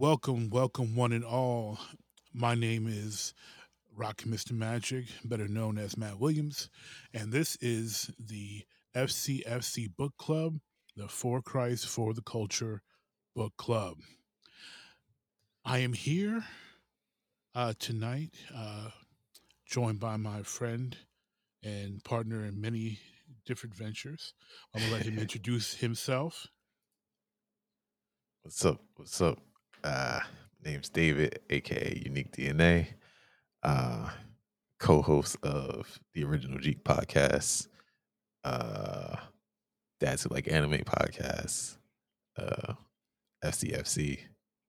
Welcome, welcome, one and all. My name is Rockin Mr. Magic, better known as Matt Williams, and this is the FCFC Book Club, the For Christ for the Culture Book Club. I am here uh, tonight, uh, joined by my friend and partner in many different ventures. I'm gonna let him introduce himself. What's up? What's up? Uh, name's David, aka UniqDNA, uh, co-host of the Original Geek podcast, uh, Dads Who Like Anime podcast, uh, FCFC,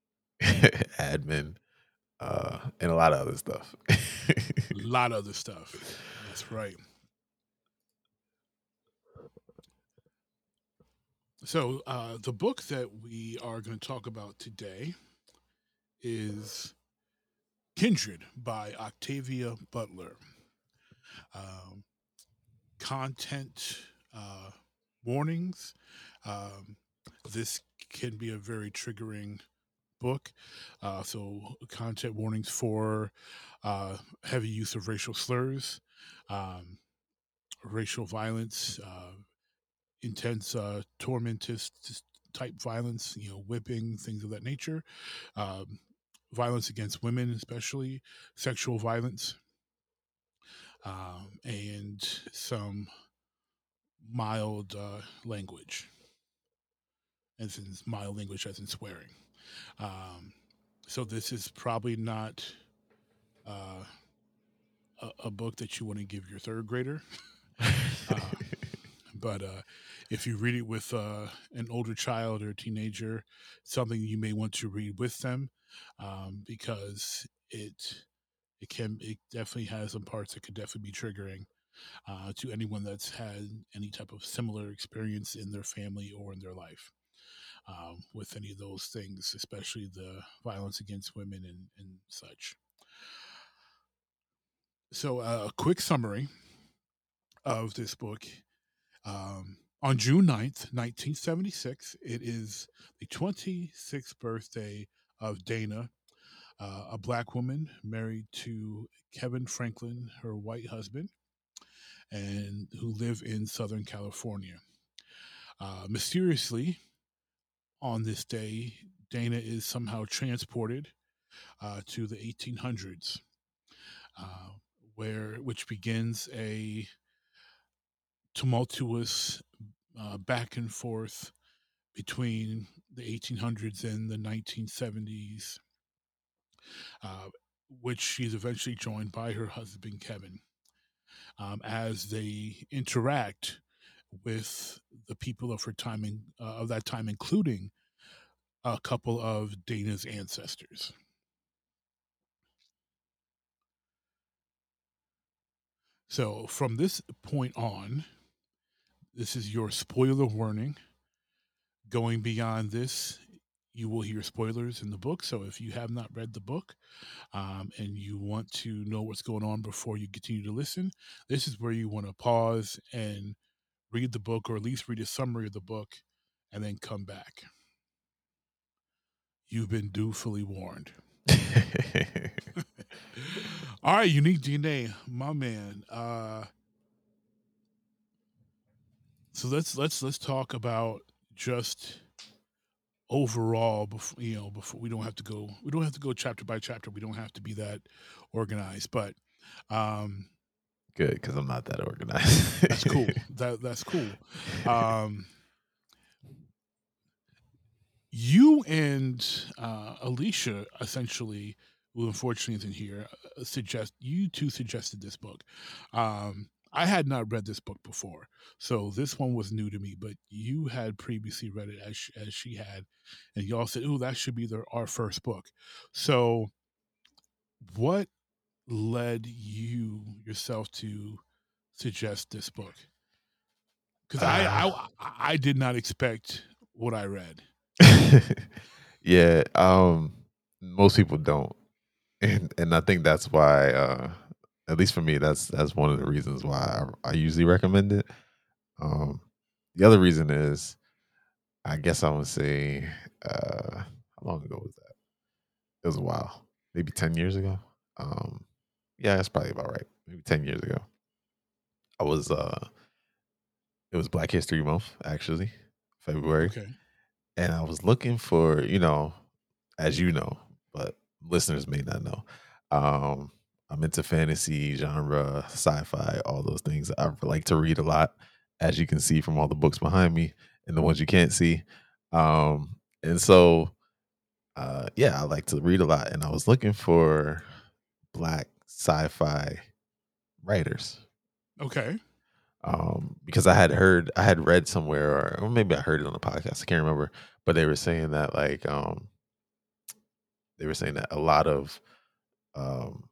admin, uh, and a lot of other stuff. A lot of other stuff. That's right. So, uh, the book that we are going to talk about today is Kindred by Octavia Butler. Um, content uh, warnings. Um, this can be a very triggering book. Uh, so, content warnings for uh, heavy use of racial slurs, um, racial violence, uh, intense uh, tormentous type violence, you know, whipping, things of that nature, um, violence against women, especially sexual violence, um, and some mild uh, language, as in mild language, as in swearing. Um, so this is probably not uh, a, a book that you want to give your third grader. uh, but uh, if you read it with uh, an older child or teenager, something you may want to read with them um, because it it can it definitely has some parts that could definitely be triggering uh, to anyone that's had any type of similar experience in their family or in their life um, with any of those things, especially the violence against women and, and such. So, uh, a quick summary of this book um, on June 9th, 1976, it is the 26th birthday of Dana, uh, a black woman married to Kevin Franklin, her white husband, and who live in Southern California. Uh, mysteriously, on this day, Dana is somehow transported uh, to the 1800s, uh, where which begins a tumultuous uh, back and forth between the 1800s and the 1970s, uh, which she's eventually joined by her husband Kevin um, as they interact with the people of her time in, uh, of that time, including a couple of Dana's ancestors. So from this point on, this is your spoiler warning. Going beyond this, you will hear spoilers in the book. So if you have not read the book um, and you want to know what's going on before you continue to listen, this is where you want to pause and read the book or at least read a summary of the book and then come back. You've been dutifully warned. All right, UniqDNA, my man. Uh, so let's let's let's talk about just overall before you know before we don't have to go we don't have to go chapter by chapter. We don't have to be that organized but um Good, because I'm not that organized. that's cool. That that's cool. Um you and uh alicia essentially who unfortunately isn't here uh, suggest you two suggested this book. Um I had not read this book before, so this one was new to me. But you had previously read it as sh- as she had, and y'all said, "Oh, that should be our first book." So, what led you yourself to suggest this book? Because I, Uh, I I did not expect what I read. yeah, um, most people don't, and and I think that's why, uh, at least for me, that's that's one of the reasons why I, I usually recommend it. Um, the other reason is, I guess I would say, uh, how long ago was that? it was a while, maybe ten years ago. Um, yeah, that's probably about right. Maybe ten years ago. I was uh, it was Black History Month actually, February, Okay. and I was looking for you know, as you know, but listeners may not know. Um, I'm into fantasy genre, sci-fi, all those things. I like to read a lot, as you can see from all the books behind me and the ones you can't see. Um, and so uh yeah, I like to read a lot and I was looking for black sci-fi writers. Okay. Um because I had heard I had read somewhere or, or maybe I heard it on a podcast, I can't remember, but they were saying that like um they were saying that a lot of um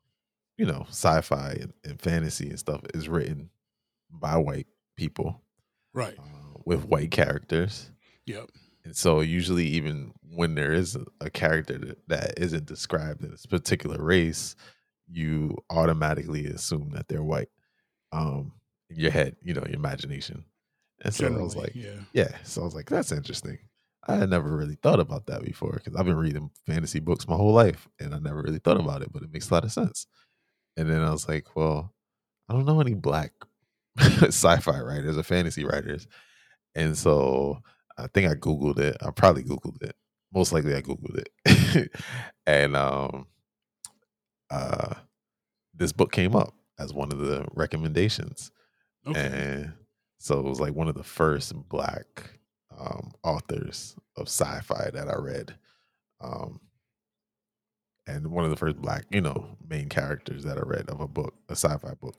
you know, sci-fi and, and fantasy and stuff is written by white people Right. uh, with white characters. Yep. And so usually even when there is a, a character that, isn't described in this particular race, you automatically assume that they're white. Um in your head, you know, your imagination. And so I was like, yeah. yeah. So I was like, that's interesting. I had never really thought about that before because I've been reading fantasy books my whole life and I never really thought about it, but it makes a lot of sense. And then I was like, well, I don't know any black sci-fi writers or fantasy writers. And so I think I Googled it. I probably Googled it. Most likely I Googled it. and um uh this book came up as one of the recommendations. Okay. And so it was like one of the first black um authors of sci-fi that I read. Um and one of the first black, you know, main characters that I read of a book, a sci-fi book.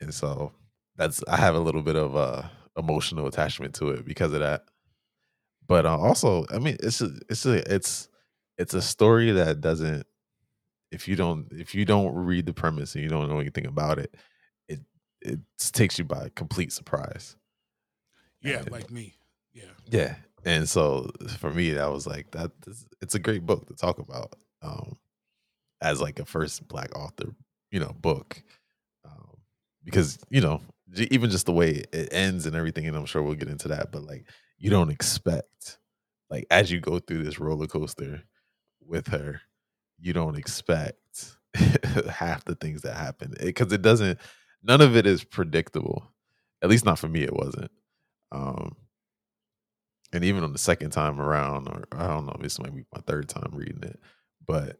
And so that's I have a little bit of a emotional attachment to it because of that. But uh, also, I mean, it's a, it's a, it's it's a story that doesn't if you don't if you don't read the premise and you don't know anything about it, it it takes you by complete surprise. Yeah, And like me. Yeah. yeah, and so for me, that was like that. It's a great book to talk about um, as like a first black author, you know, book um, because you know even just the way it ends and everything, and I'm sure we'll get into that. But like you don't expect like as you go through this roller coaster with her, you don't expect half the things that happen because it doesn't. None of it is predictable. At least not for me, it wasn't. Um, and even on the second time around, or I don't know, this might be my third time reading it, but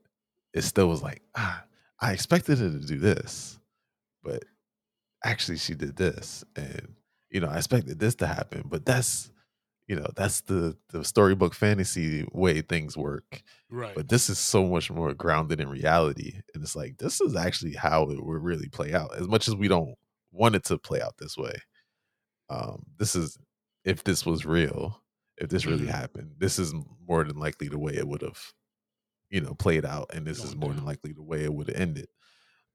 it still was like, ah, I expected her to do this, but actually she did this, and you know, I expected this to happen, but that's you know, that's the the storybook fantasy way things work. Right. But this is so much more grounded in reality, and it's like this is actually how it would really play out. As much as we don't want it to play out this way, um, this is if this was real, if this really Mhm. happened, this is more than likely the way it would have, you know, played out, and this is more than likely the way it would have ended.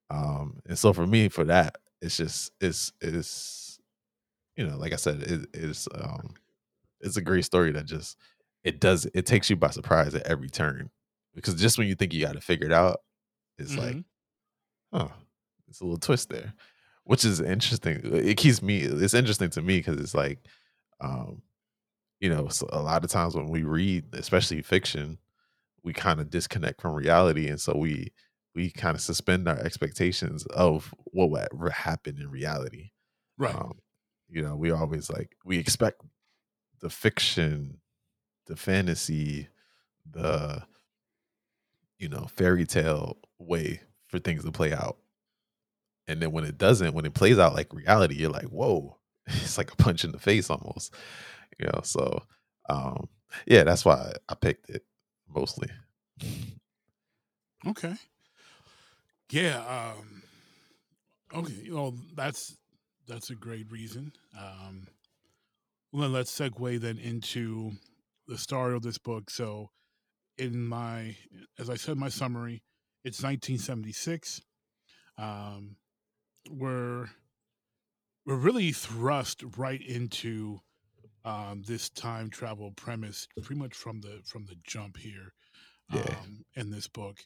Um, and so for me, for that, it's just it's it's you know, like I said, it is um, it's a great story that just it does it takes you by surprise at every turn because just when you think you got to figure it out, it's like Mhm. oh, it's a little twist there, which is interesting. It keeps me. It's interesting to me because it's like, um, you know, so a lot of times when we read, especially fiction, we kind of disconnect from reality, and so we we kind of suspend our expectations of what would happen in reality. Right. Um, you know, we always like we expect the fiction, the fantasy, the you know fairy tale way for things to play out and then when it doesn't when it plays out like reality you're like whoa it's like a punch in the face almost you know so um yeah that's why i picked it mostly Okay. Yeah. Um, okay. Well, that's that's a great reason. Um, well, then let's segue then into the story of this book. So, in my, as I said, my summary, it's 1976. Um, we're we're really thrust right into um, this time travel premise, pretty much from the from the jump here yeah um, in this book.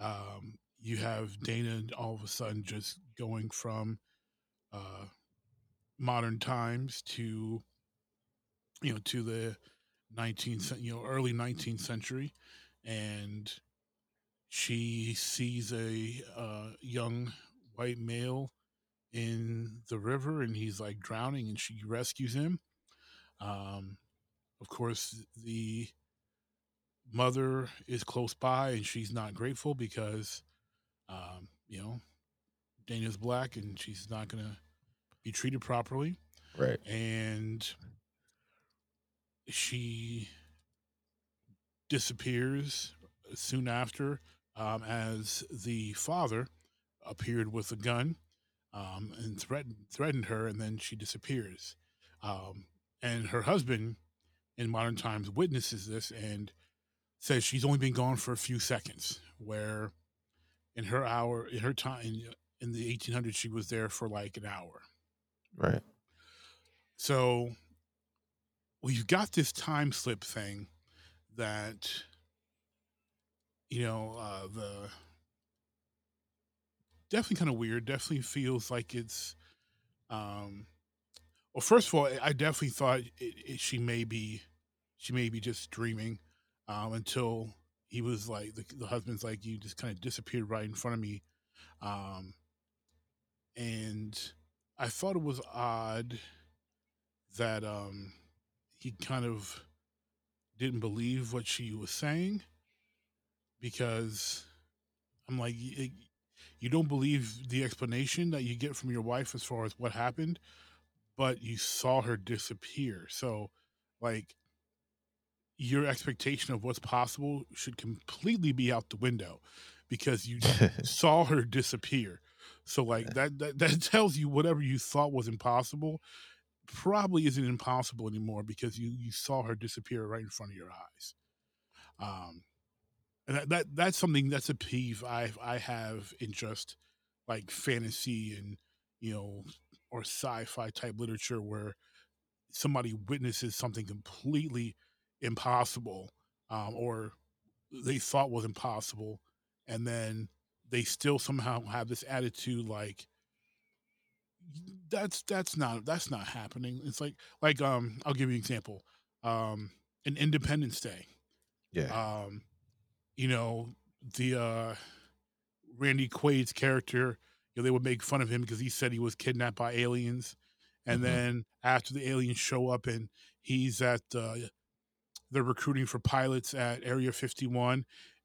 Um, you have Dana all of a sudden just going from uh, modern times to you know to the 19th you know early 19th century and she sees a uh, young white male in the river and he's like drowning and she rescues him. Um, of course, the mother is close by and she's not grateful because, um, you know, Dana's black and she's not going to be treated properly. Right. And she disappears soon after um, as the father appeared with a gun um, and threatened threatened her, and then she disappears. Um, and her husband, in modern times, witnesses this and says she's only been gone for a few seconds. Where in her hour, in her time, in, in the 1800s, she was there for like an hour. Right. So we've got this time slip thing that you know uh, the definitely kind of weird. Definitely feels like it's. Um, well, first of all, I definitely thought it, it, she may be, she may be just dreaming, um, until he was like the, the husband's like you just kind of disappeared right in front of me, um, and I thought it was odd that um, he kind of didn't believe what she was saying because I'm like, you don't believe the explanation that you get from your wife as far as what happened, but you saw her disappear. So, like, your expectation of what's possible should completely be out the window because you saw her disappear. So, like, that, that, that tells you whatever you thought was impossible probably isn't impossible anymore because you you saw her disappear right in front of your eyes. Um, and that, that that's something that's a peeve I I have in just like fantasy and you know or sci-fi type literature where somebody witnesses something completely impossible um, or they thought was impossible and then they still somehow have this attitude like that's that's not that's not happening. It's like like um i'll give you an example um in independence day yeah. um you know, the uh, Randy Quaid's character, you know, they would make fun of him because he said he was kidnapped by aliens. And mm-hmm. then after the aliens show up and he's at uh, they're recruiting for pilots at Area 51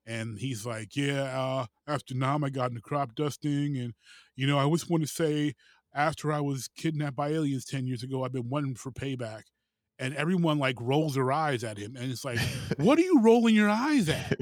and he's like, "Yeah, uh, after Nam, I got into crop dusting, and you know, I just want to say, after I was kidnapped by aliens ten years ago, I've been wanting for payback." And everyone like rolls their eyes at him, and it's like, "What are you rolling your eyes at?"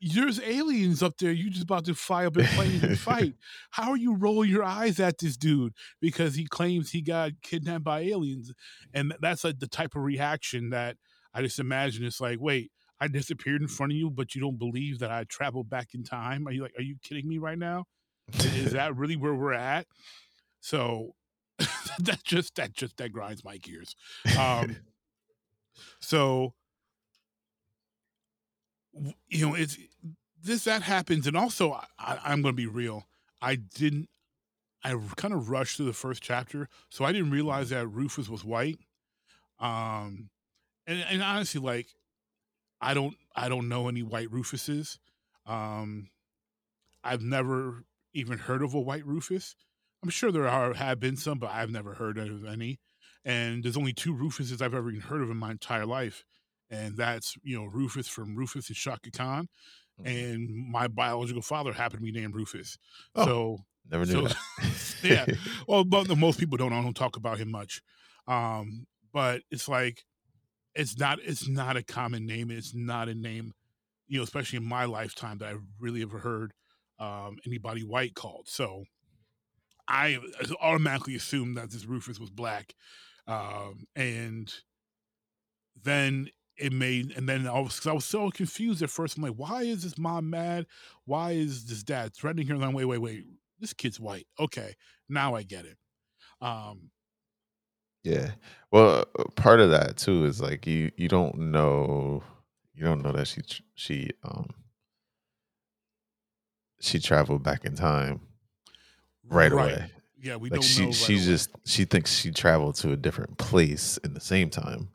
There's aliens up there. You just about to fly up in planes and fight. How are you rolling your eyes at this dude because he claims he got kidnapped by aliens? And that's like the type of reaction that I just imagine. It's like, wait, I disappeared in front of you, but you don't believe that I traveled back in time? Are you like, are you kidding me right now? Is that really where we're at? So that just that just that grinds my gears. Um, so you know, it's this that happens, and also I, I'm going to be real. I didn't. I kind of rushed through the first chapter, so I didn't realize that Rufus was white. Um, and and honestly, like, I don't I don't know any white Rufuses. Um, I've never even heard of a white Rufus. I'm sure there are have been some, but I've never heard of any. And there's only two Rufuses I've ever even heard of in my entire life, and that's you know Rufus from Rufus and Chaka Khan, mm-hmm. and my biological father happened to be named Rufus. Oh, so never knew so, yeah, well, but most people don't. I don't talk about him much, um, but it's like it's not it's not a common name. It's not a name, you know, especially in my lifetime that I really ever heard um, anybody white called. So I automatically assumed that this Rufus was black, um, and then it made and then I was I was so confused at first. I'm like, why is this mom mad? Why is this dad threatening her? I'm like, wait, wait, wait. This kid's white. Okay, now I get it. Um, yeah. Well, uh, part of that too is like you you don't know you don't know that she she um she traveled back in time right, right. away. Yeah, we like she right she away. just she thinks she traveled to a different place in the same time.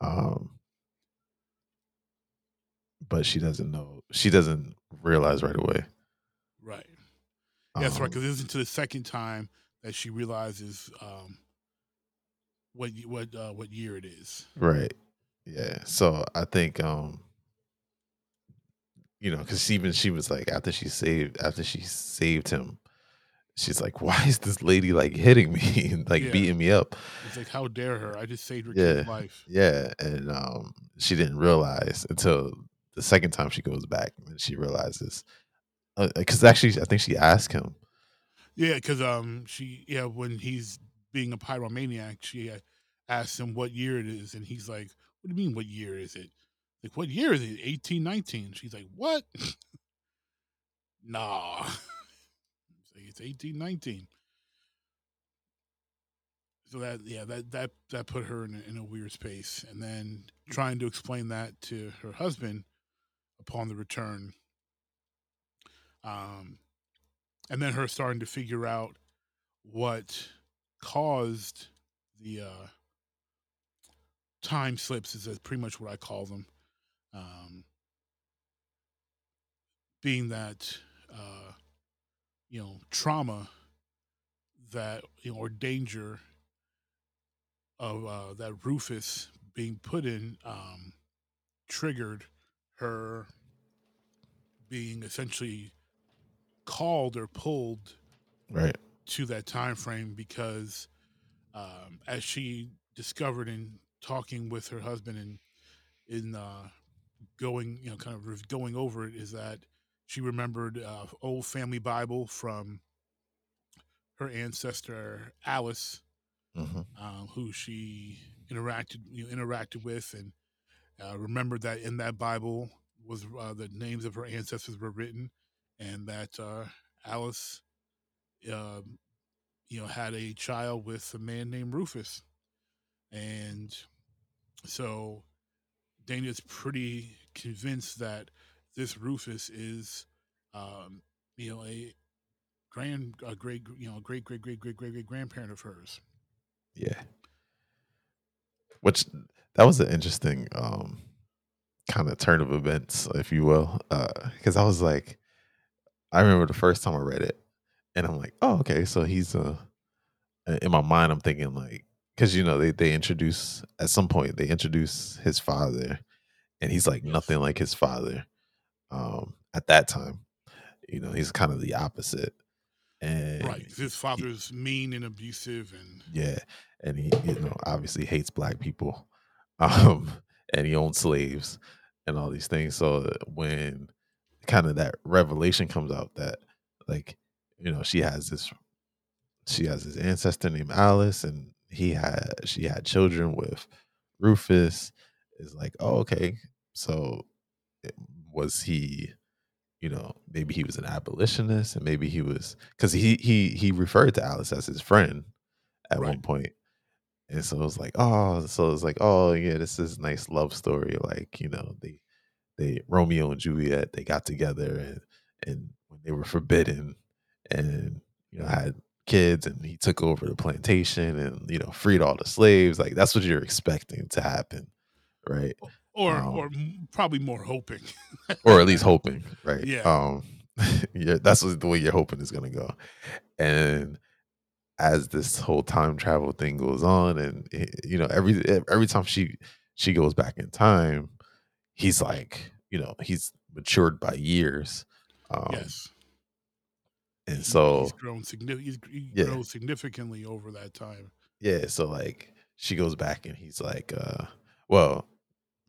Um but she doesn't know she doesn't realize right away. Right. Yeah, that's right. Um, Because it isn't until the second time that she realizes um, what what uh, what year it is. right. Yeah. So I think um you know, because even she was like after she saved after she saved him, she's like, Why is this lady like hitting me and like Yeah. beating me up? It's like, how dare her? I just saved her Yeah. life. Yeah. And um she didn't realize until the second time she goes back and she realizes because actually I think she asked him Yeah, because um, she yeah when he's being a pyromaniac, she uh, asks him what year it is, and he's like, "What do you mean? What year is it? Like, what year is it? Eighteen nineteen? She's like, "What? nah, It's like, it's eighteen nineteen. So that yeah that that that put her in a, in a weird space, and then trying to explain that to her husband upon the return. Um, and then her starting to figure out what caused the uh, time slips is pretty much what I call them. Um, being that uh, you know trauma that you know or danger of uh, that Rufus being put in um, triggered her being essentially called or pulled right. to that time frame because um, as she discovered in talking with her husband and in uh, going you know kind of going over it is that she remembered uh, old family bible from her ancestor alice hmm um, who she interacted you know, interacted with and uh, remembered that in that bible was uh, the names of her ancestors were written and that uh, alice um, you know, had a child with a man named Rufus. And so Dana's pretty convinced that this Rufus is, um, you know, a grand, a great, you know, great, great, great, great, great, great grandparent of hers. Yeah. Which that was an interesting um kind of turn of events, if you will. Uh because I was like I remember the first time I read it and I'm like, oh okay, so he's uh in my mind I'm thinking like because you know they they introduce at some point they introduce his father and he's like nothing like his father um at that time. You know, he's kind of the opposite. And Right. His father's mean and abusive and Yeah, and he, you know, obviously hates black people, um, and he owns slaves and all these things. So uh, when kind of that revelation comes out that, like, you know, she has this, she has this ancestor named Alice, and he had, she had children with Rufus. Is like, oh, okay, so it- was he? You know, maybe he was an abolitionist, and maybe he was because he he he referred to Alice as his friend at one point. And so it was like, oh, so it's like, oh yeah, this is a nice love story. Like, you know, they they Romeo and Juliet, they got together and and when they were forbidden and you know had kids and he took over the plantation and you know freed all the slaves. Like that's what you're expecting to happen, right? or Um, or probably more hoping. Or at least hoping, right? Yeah. Um yeah, that's what the way you're hoping is gonna go. And as this whole time travel thing goes on and eh, you know every eh, every time she she goes back in time he's like you know he's matured by years um yes. and so he's grown. He's, he Yeah. grows significantly over that time. yeah so like she goes back and he's like uh well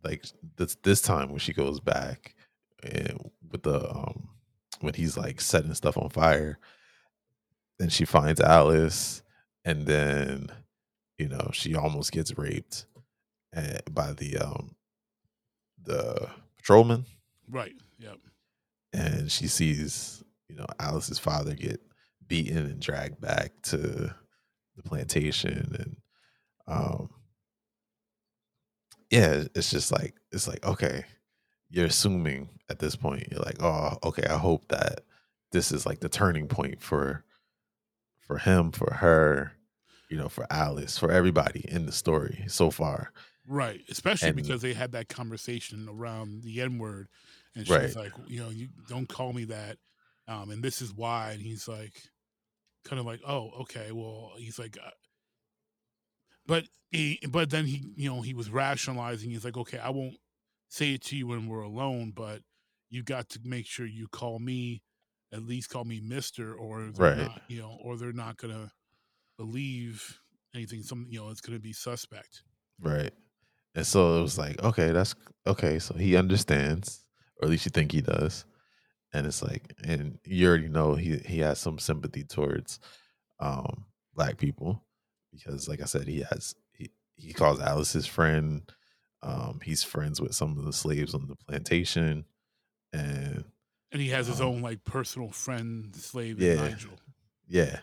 like this this time when she goes back and with the um when he's like setting stuff on fire then she finds alice and then you know she almost gets raped uh, by the um the patrolman Right. Yep. and she sees you know alice's father get beaten and dragged back to the plantation and um yeah it's just like it's like okay you're assuming at this point you're like oh okay i hope that this is like the turning point for for him for her you know for alice for everybody in the story so far Right, especially And because they had that conversation around the N word, and right, she's like, you know, you don't call me that, um, and this is why. And he's like, kind of like, oh, okay, well, he's like, uh, but he, but then he, you know, he was rationalizing. He's like, okay, I won't say it to you when we're alone, but you got to make sure you call me, at least call me Mister, or right, not, you know, or they're not gonna believe anything. Some, you know, it's gonna be suspect. right. And so it was like, okay, that's okay. So he understands, or at least you think he does. And it's like, and you already know he he has some sympathy towards um black people because, like I said, he has he he calls Alice his friend. Um, he's friends with some of the slaves on the plantation, and And he has his um, own like personal friend, slave, yeah, Nigel. yeah.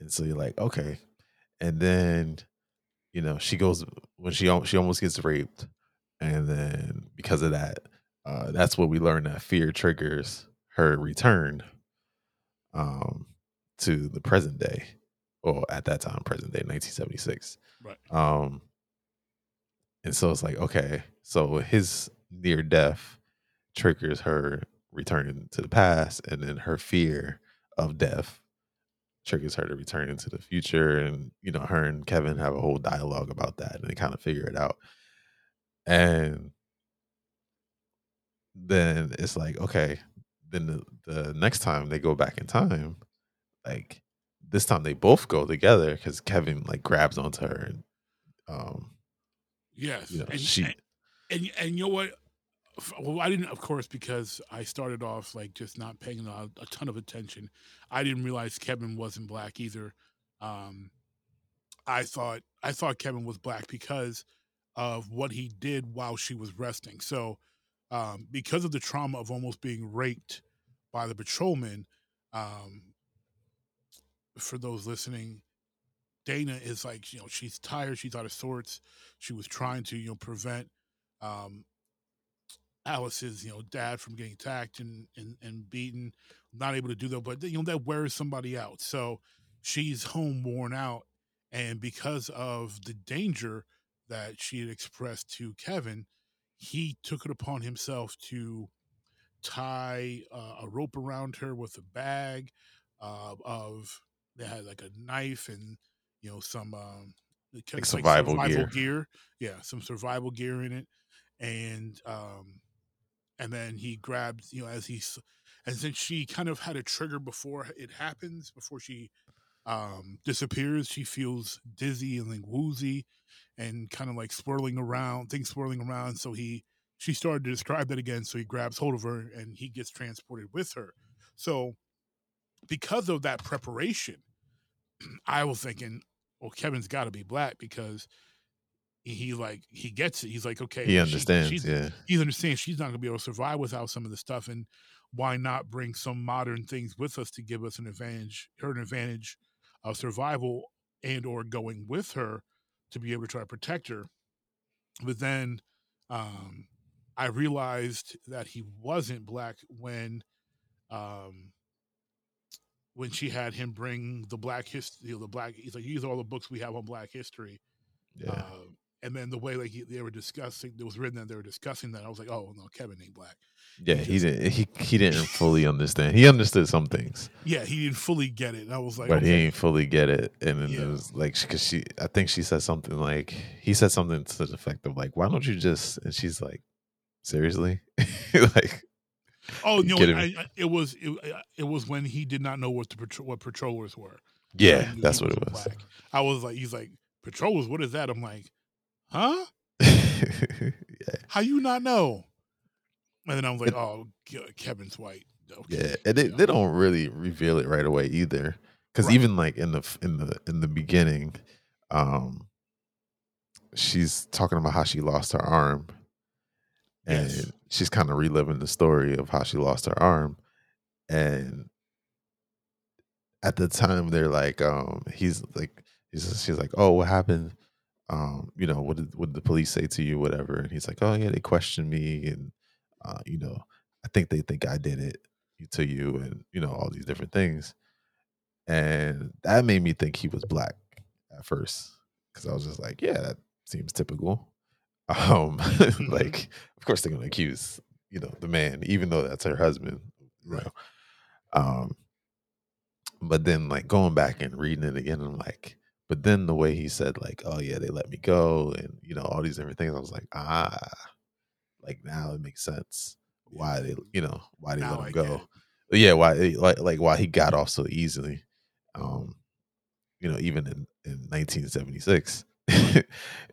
And so you're like, okay. And then you know she goes when she she almost gets raped, and then because of that, uh, that's what we learn that fear triggers her return um to the present day, or at that time, present day, 1976. Right. Um, and so it's like, okay, so his near death triggers her returning to the past, and then her fear of death triggers her to return into the future. And you know, her and Kevin have a whole dialogue about that, and they kind of figure it out. And then it's like, okay, then the, the next time they go back in time, like this time they both go together because Kevin like grabs onto her and um, Yes, you know, and she and and, and you know what? Well, I didn't, of course, because I started off like just not paying a, a ton of attention. I didn't realize Kevin wasn't black either. Um, I thought I thought Kevin was black because of what he did while she was resting. So, um, because of the trauma of almost being raped by the patrolman, um, for those listening, Dana is like, you know, she's tired, she's out of sorts. She was trying to, you know, prevent um, Alice's, you know, dad from getting attacked and, and and beaten. Not able to do that, but you know that wears somebody out. So she's home worn out, and because of the danger that she had expressed to Kevin, he took it upon himself to tie uh, a rope around her with a bag uh, of they had like a knife and you know some um like kept- like survival survival gear. gear yeah some survival gear in it and um and then he grabs you know as he's and since she kind of had a trigger before it happens before she um disappears she feels dizzy and like woozy and kind of like swirling around things swirling around. So he she started to describe that again so he grabs hold of her and he gets transported with her. So because of that preparation i was thinking well kevin's got to be black because he like he gets it he's like okay He she- understands, she's yeah. he understands she's not going to be able to survive without some of the stuff and why not bring some modern things with us to give us an advantage her an advantage of survival and or going with her to be able to try to protect her but then um i realized that he wasn't black when um when she had him bring the black history you know, the black he's like these are all the books we have on black history Yeah. uh, and then the way like he, they were discussing, it was written that they were discussing that. I was like, oh no, Kevin ain't black. yeah, he he didn't he he didn't fully understand. He understood some things, Yeah, he didn't fully get it. And I was like, but he okay. ain't fully get it. And then Yeah. it was like because she, I think she said something like he said something to the effect of like, "Why don't you just?" And she's like, "Seriously?" like, oh no, I. I, it was it, it was when he did not know what the patro- what patrollers were. Yeah, that's what it was. black. I was like, he's like patrollers. What is that? I'm like, huh? yeah, How you not know? And then I was like, oh, Kevin's white. Okay. yeah, and they, they don't really reveal it right away either, because Right. even like in the in the in the beginning, um, she's talking about how she lost her arm, and Yes. she's kind of reliving the story of how she lost her arm, and at the time they're like, um, he's like, he's she's like, oh, what happened? Um, you know, what did what did the police say to you, whatever? And he's like, oh yeah, they questioned me, and uh, you know, I think they think I did it to you, and you know, all these different things, and that made me think he was black at first, because I was just like, yeah, that seems typical, Um, Mhm. like, of course, they're gonna accuse you know the man, even though that's her husband. Right. Um, but then like going back and reading it again, I'm like, but then the way he said like, oh yeah, they let me go, and you know all these different things. I was like, ah, like now it makes sense why they, you know, why they Now let him I go. Yeah, why eh, like like why he got off so easily. Um, you know, even in, in 1976,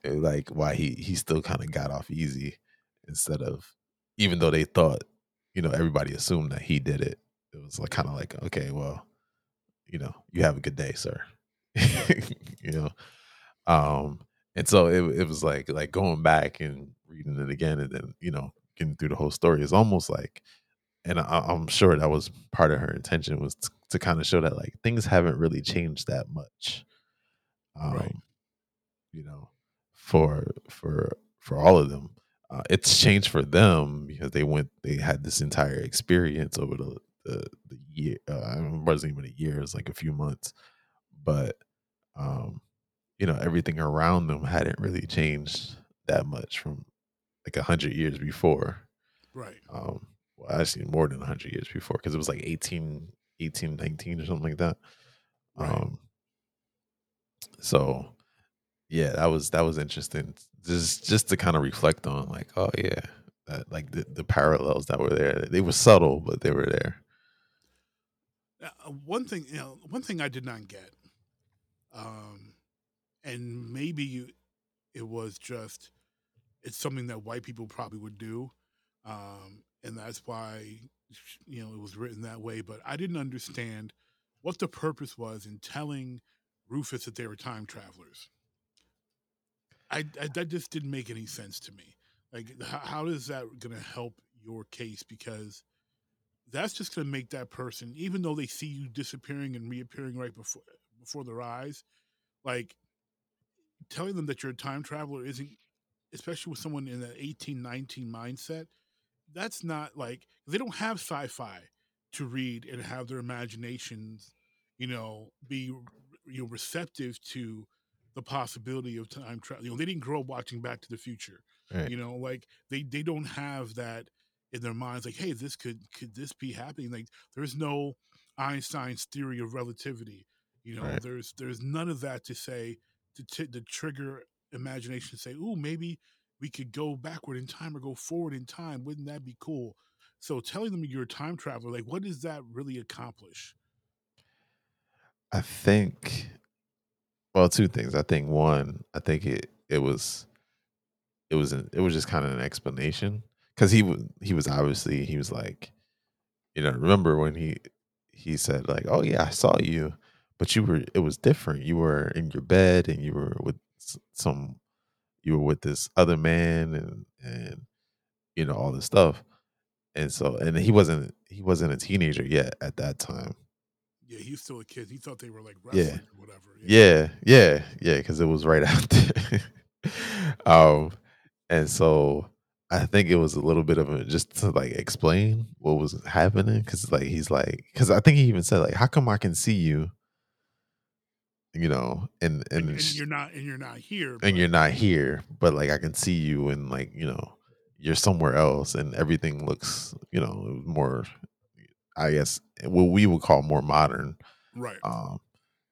like why he he still kind of got off easy instead of even though they thought, you know, everybody assumed that he did it. It was like kind of like, okay, well, you know, you have a good day, sir. you know. Um, and so it it was like like going back and reading it again and then, you know, getting through the whole story is almost like and I, I'm sure that was part of her intention was to, to kind of show that like things haven't really changed that much, um, Right. you know, for for for all of them. Uh, it's changed for them because they went, they had this entire experience over the the, the year. Uh, it wasn't even a year; it was like a few months, but um, you know, everything around them hadn't really changed that much from like a hundred years before. Right. um well actually more than 100 years before because it was like 18 18 19 or something like that. Right. um so yeah that was that was interesting. Just just to kind of reflect on like oh yeah that, like the, the parallels that were there. They were subtle but they were there. Uh, one thing, you know, one thing I did not get, um, and maybe you, it was just, it's something that white people probably would do, um, and that's why, you know, it was written that way. But I didn't understand what the purpose was in telling Rufus that they were time travelers. I, I that just didn't make any sense to me. Like, how, how is that going to help your case? Because that's just going to make that person, even though they see you disappearing and reappearing right before before their eyes, like telling them that you're a time traveler isn't, especially with someone in that 1819 mindset. That's not like they don't have sci-fi to read and have their imaginations, you know, be you know receptive to the possibility of time travel. You know, they didn't grow up watching Back to the Future right you know like they they don't have that in their minds like hey this could could this be happening like there's no einstein's theory of relativity you know Right. there's there's none of that to say to, t- to trigger imagination to say oh maybe we could go backward in time or go forward in time. Wouldn't that be cool? So telling them you're a time traveler like what does that really accomplish? I think well two things. I think one i think it it was it was an, it was just kind of an explanation because he was he was obviously he was like you know remember when he he said like oh yeah i saw you but you were it was different. You were in your bed and you were with some you were with this other man and and you know all this stuff. And so and he wasn't he wasn't a teenager yet at that time. Yeah he's still a kid. He thought they were like Yeah. or whatever. Yeah. Yeah yeah because it was right out there. Um and so i think it was a little bit of a just to like explain what was happening because like he's like because i think he even said like how come i can see you you know and and, and, and you're not and you're not here and but- you're not here but like i can see you and like you know you're somewhere else and everything looks you know more i guess what we would call more modern right. um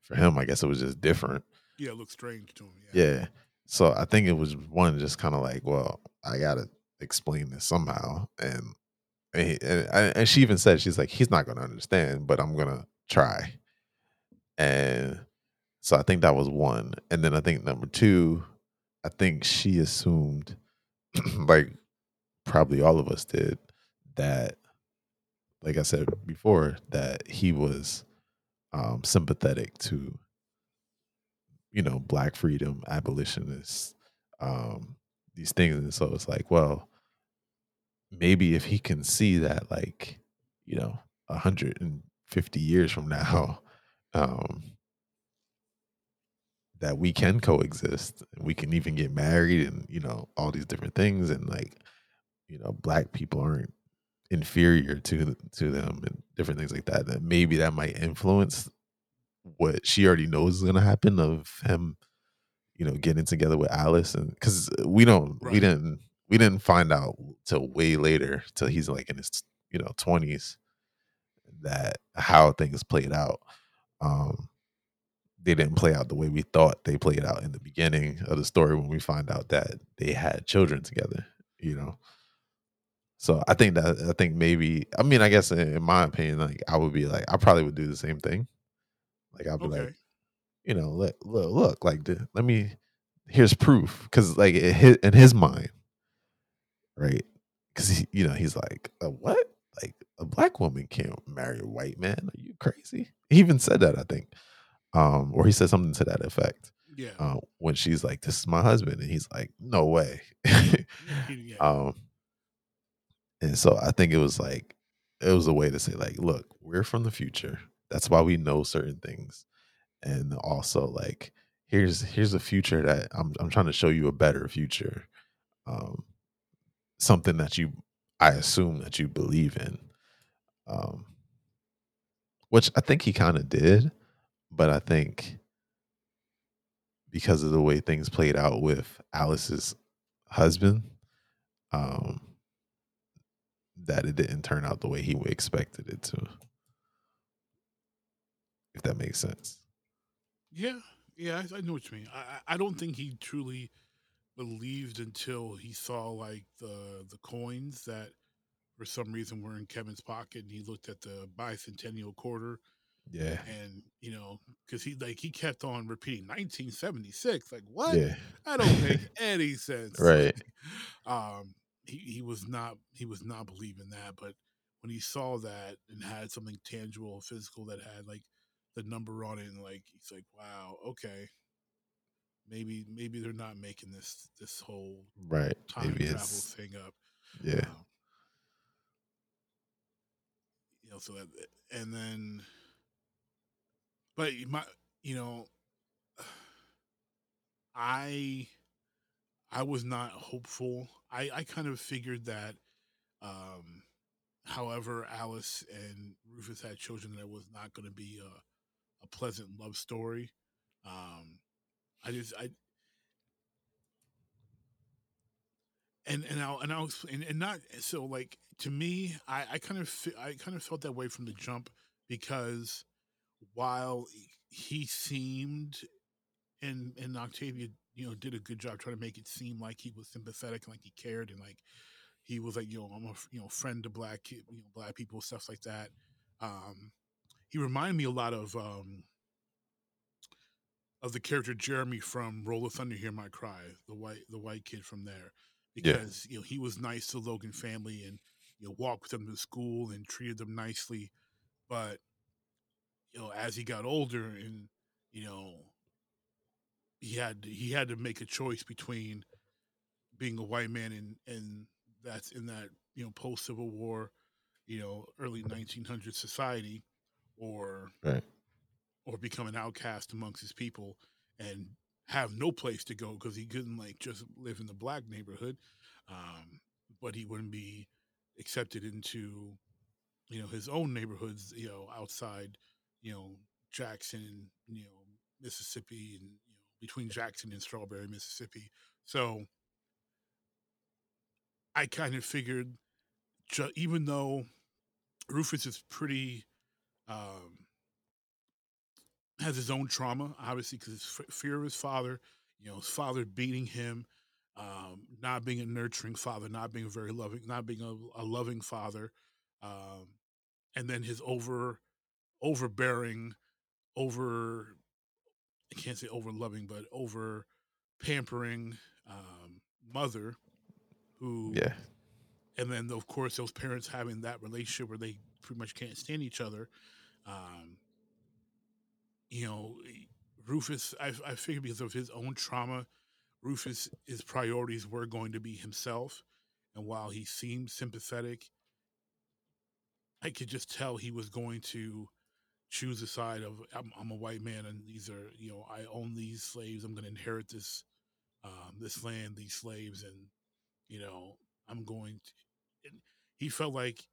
for him i guess it was just different. Yeah it looks strange to him yeah. Yeah so i think it was one just kind of like well i gotta explain this somehow and and, he- and and she even said she's like he's not gonna understand but i'm gonna try and so i think that was one and then i think number two i think she assumed like probably all of us did that like i said before that he was um sympathetic to you know black freedom abolitionists um these things and so it's like well maybe if he can see that like you know 150 years from now um that we can coexist we can even get married and you know all these different things and like you know black people aren't inferior to to them and different things like that that maybe that might influence what she already knows is going to happen of him you know, getting together with Alice, and because we don't, we didn't, we didn't find out till way later, till he's like in his, you know, twenties, that how things played out. Um, they didn't play out the way we thought they played out in the beginning of the story when we find out that they had children together. You know, so I think that I think maybe I mean I guess in, in my opinion, like I would be like I probably would do the same thing. Like I'd be Okay. like, you know, look, look, look like let me here's proof because like it hit in his mind, right? Because you know, he's like, a what? Like a black woman can't marry a white man? Are you crazy? He even said that I think, um, or he said something to that effect. Yeah. Uh, when she's like, "This is my husband," and he's like, "No way." Yeah. um, and so I think it was like it was a way to say like, look, we're from the future. That's why we know certain things, and also like here's here's a future that I'm I'm trying to show you a better future, um, something that you I assume that you believe in, um, which I think he kind of did, but I think because of the way things played out with Alice's husband, um, that it didn't turn out the way he expected it to. If that makes sense. Yeah, yeah, I, I know what you mean. I, I don't think he truly believed until he saw like the the coins that for some reason were in Kevin's pocket, and he looked at the bicentennial quarter, Yeah. and you know, because he like he kept on repeating 1976. Like what? Yeah. That don't make any sense. Right. um, he he was not he was not believing that, but when he saw that and had something tangible, physical that had like the number on it, and like he's like, wow, okay, maybe maybe they're not making this this whole Right. time Maybe travel it's thing up. yeah. Um, you know, so that and then, but my you know, I I was not hopeful. I I kind of figured that, um, however Alice and Rufus had children, that it was not going to be a a pleasant love story. Um, I just I and and I'll and I'll and not so like to me I I kind of I kind of felt that way from the jump because while he seemed and and Octavia you know did a good job trying to make it seem like he was sympathetic and like he cared and like he was like you know I'm a you know friend to black you know black people stuff like that um he reminded me a lot of um of the character Jeremy from Roll of Thunder Hear My Cry the white the white kid from there Yeah. because you know he was nice to Logan family and you know walked with them to school and treated them nicely but you know as he got older and you know he had he had to make a choice between being a white man and and that's in that you know post Civil War you know early 1900s society or Right. or become an outcast amongst his people and have no place to go because he couldn't like just live in the black neighborhood um but he wouldn't be accepted into you know his own neighborhoods you know outside you know jackson and you know mississippi and you know between jackson and strawberry mississippi. So i kind of figured ju- even though rufus is pretty um has his own trauma, obviously, because his f- fear of his father, you know, his father beating him, um, not being a nurturing father, not being a very loving, not being a, a loving father, um, and then his over overbearing, over I can't say over loving, but over pampering um, mother, who Yeah. and then of course those parents having that relationship where they pretty much can't stand each other um you know rufus i, I figured because of his own trauma rufus his priorities were going to be himself and while he seemed sympathetic i could just tell he was going to choose the side of i'm, I'm a white man and these are you know i own these slaves i'm going to inherit this um, this land these slaves and you know i'm going to and he felt like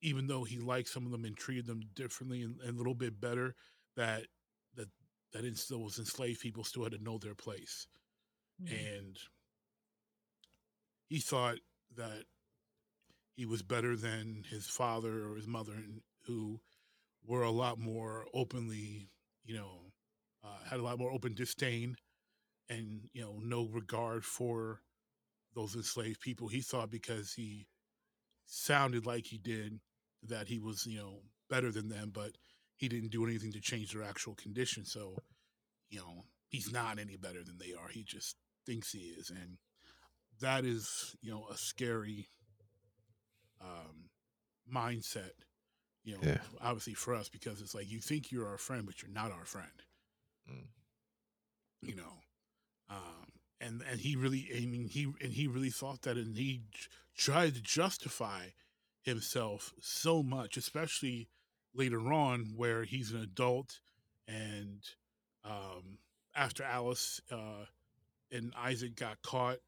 even though he liked some of them and treated them differently and, and a little bit better, that that that in still was enslaved people still had to know their place, Mm-hmm. and he thought that he was better than his father or his mother, and who were a lot more openly, you know, uh, had a lot more open disdain and you know no regard for those enslaved people. He thought because he sounded like he did that he was you know better than them, but he didn't do anything to change their actual condition. So you know he's not any better than they are. He just thinks he is, and that is you know a scary um, mindset. You know, Yeah. obviously for us because it's like you think you're our friend, but you're not our friend Mm. you know um and and he really i mean he and he really thought that and he j- tried to justify himself so much especially later on where he's an adult and um after alice uh and isaac got caught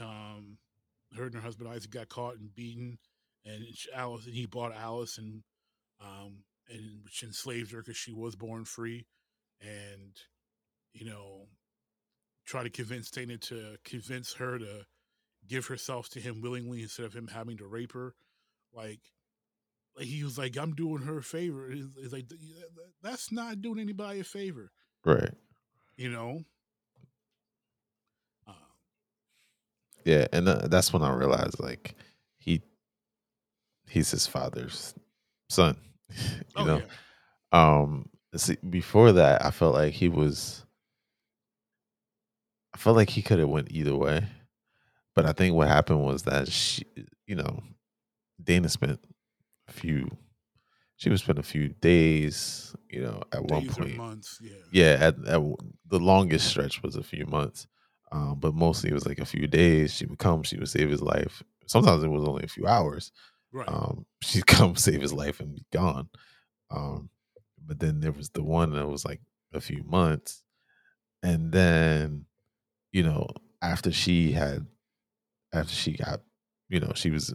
um her and her husband isaac got caught and beaten and alice and he bought alice and um and which enslaved her because she was born free and you know try to convince Dana to convince her to give herself to him willingly instead of him having to rape her. Like, like he was like, "I'm doing her a favor." It's, like that's not doing anybody a favor, Right. you know. Uh, Yeah, and uh, that's when I realized like he's his father's son. you oh know. yeah, Um see before that I felt like he was I felt like he could have went either way. But I think what happened was that she you know, Dana spent a few she would spend a few days, you know, at one days or point. months. Yeah, Yeah, at, at the longest stretch was a few months, um, but mostly it was like a few days. She would come, she would save his life. Sometimes it was only a few hours. Right. Um, she'd come save his life and be gone. Um, but then there was the one that was like a few months, and then you know after she had after she got you know she was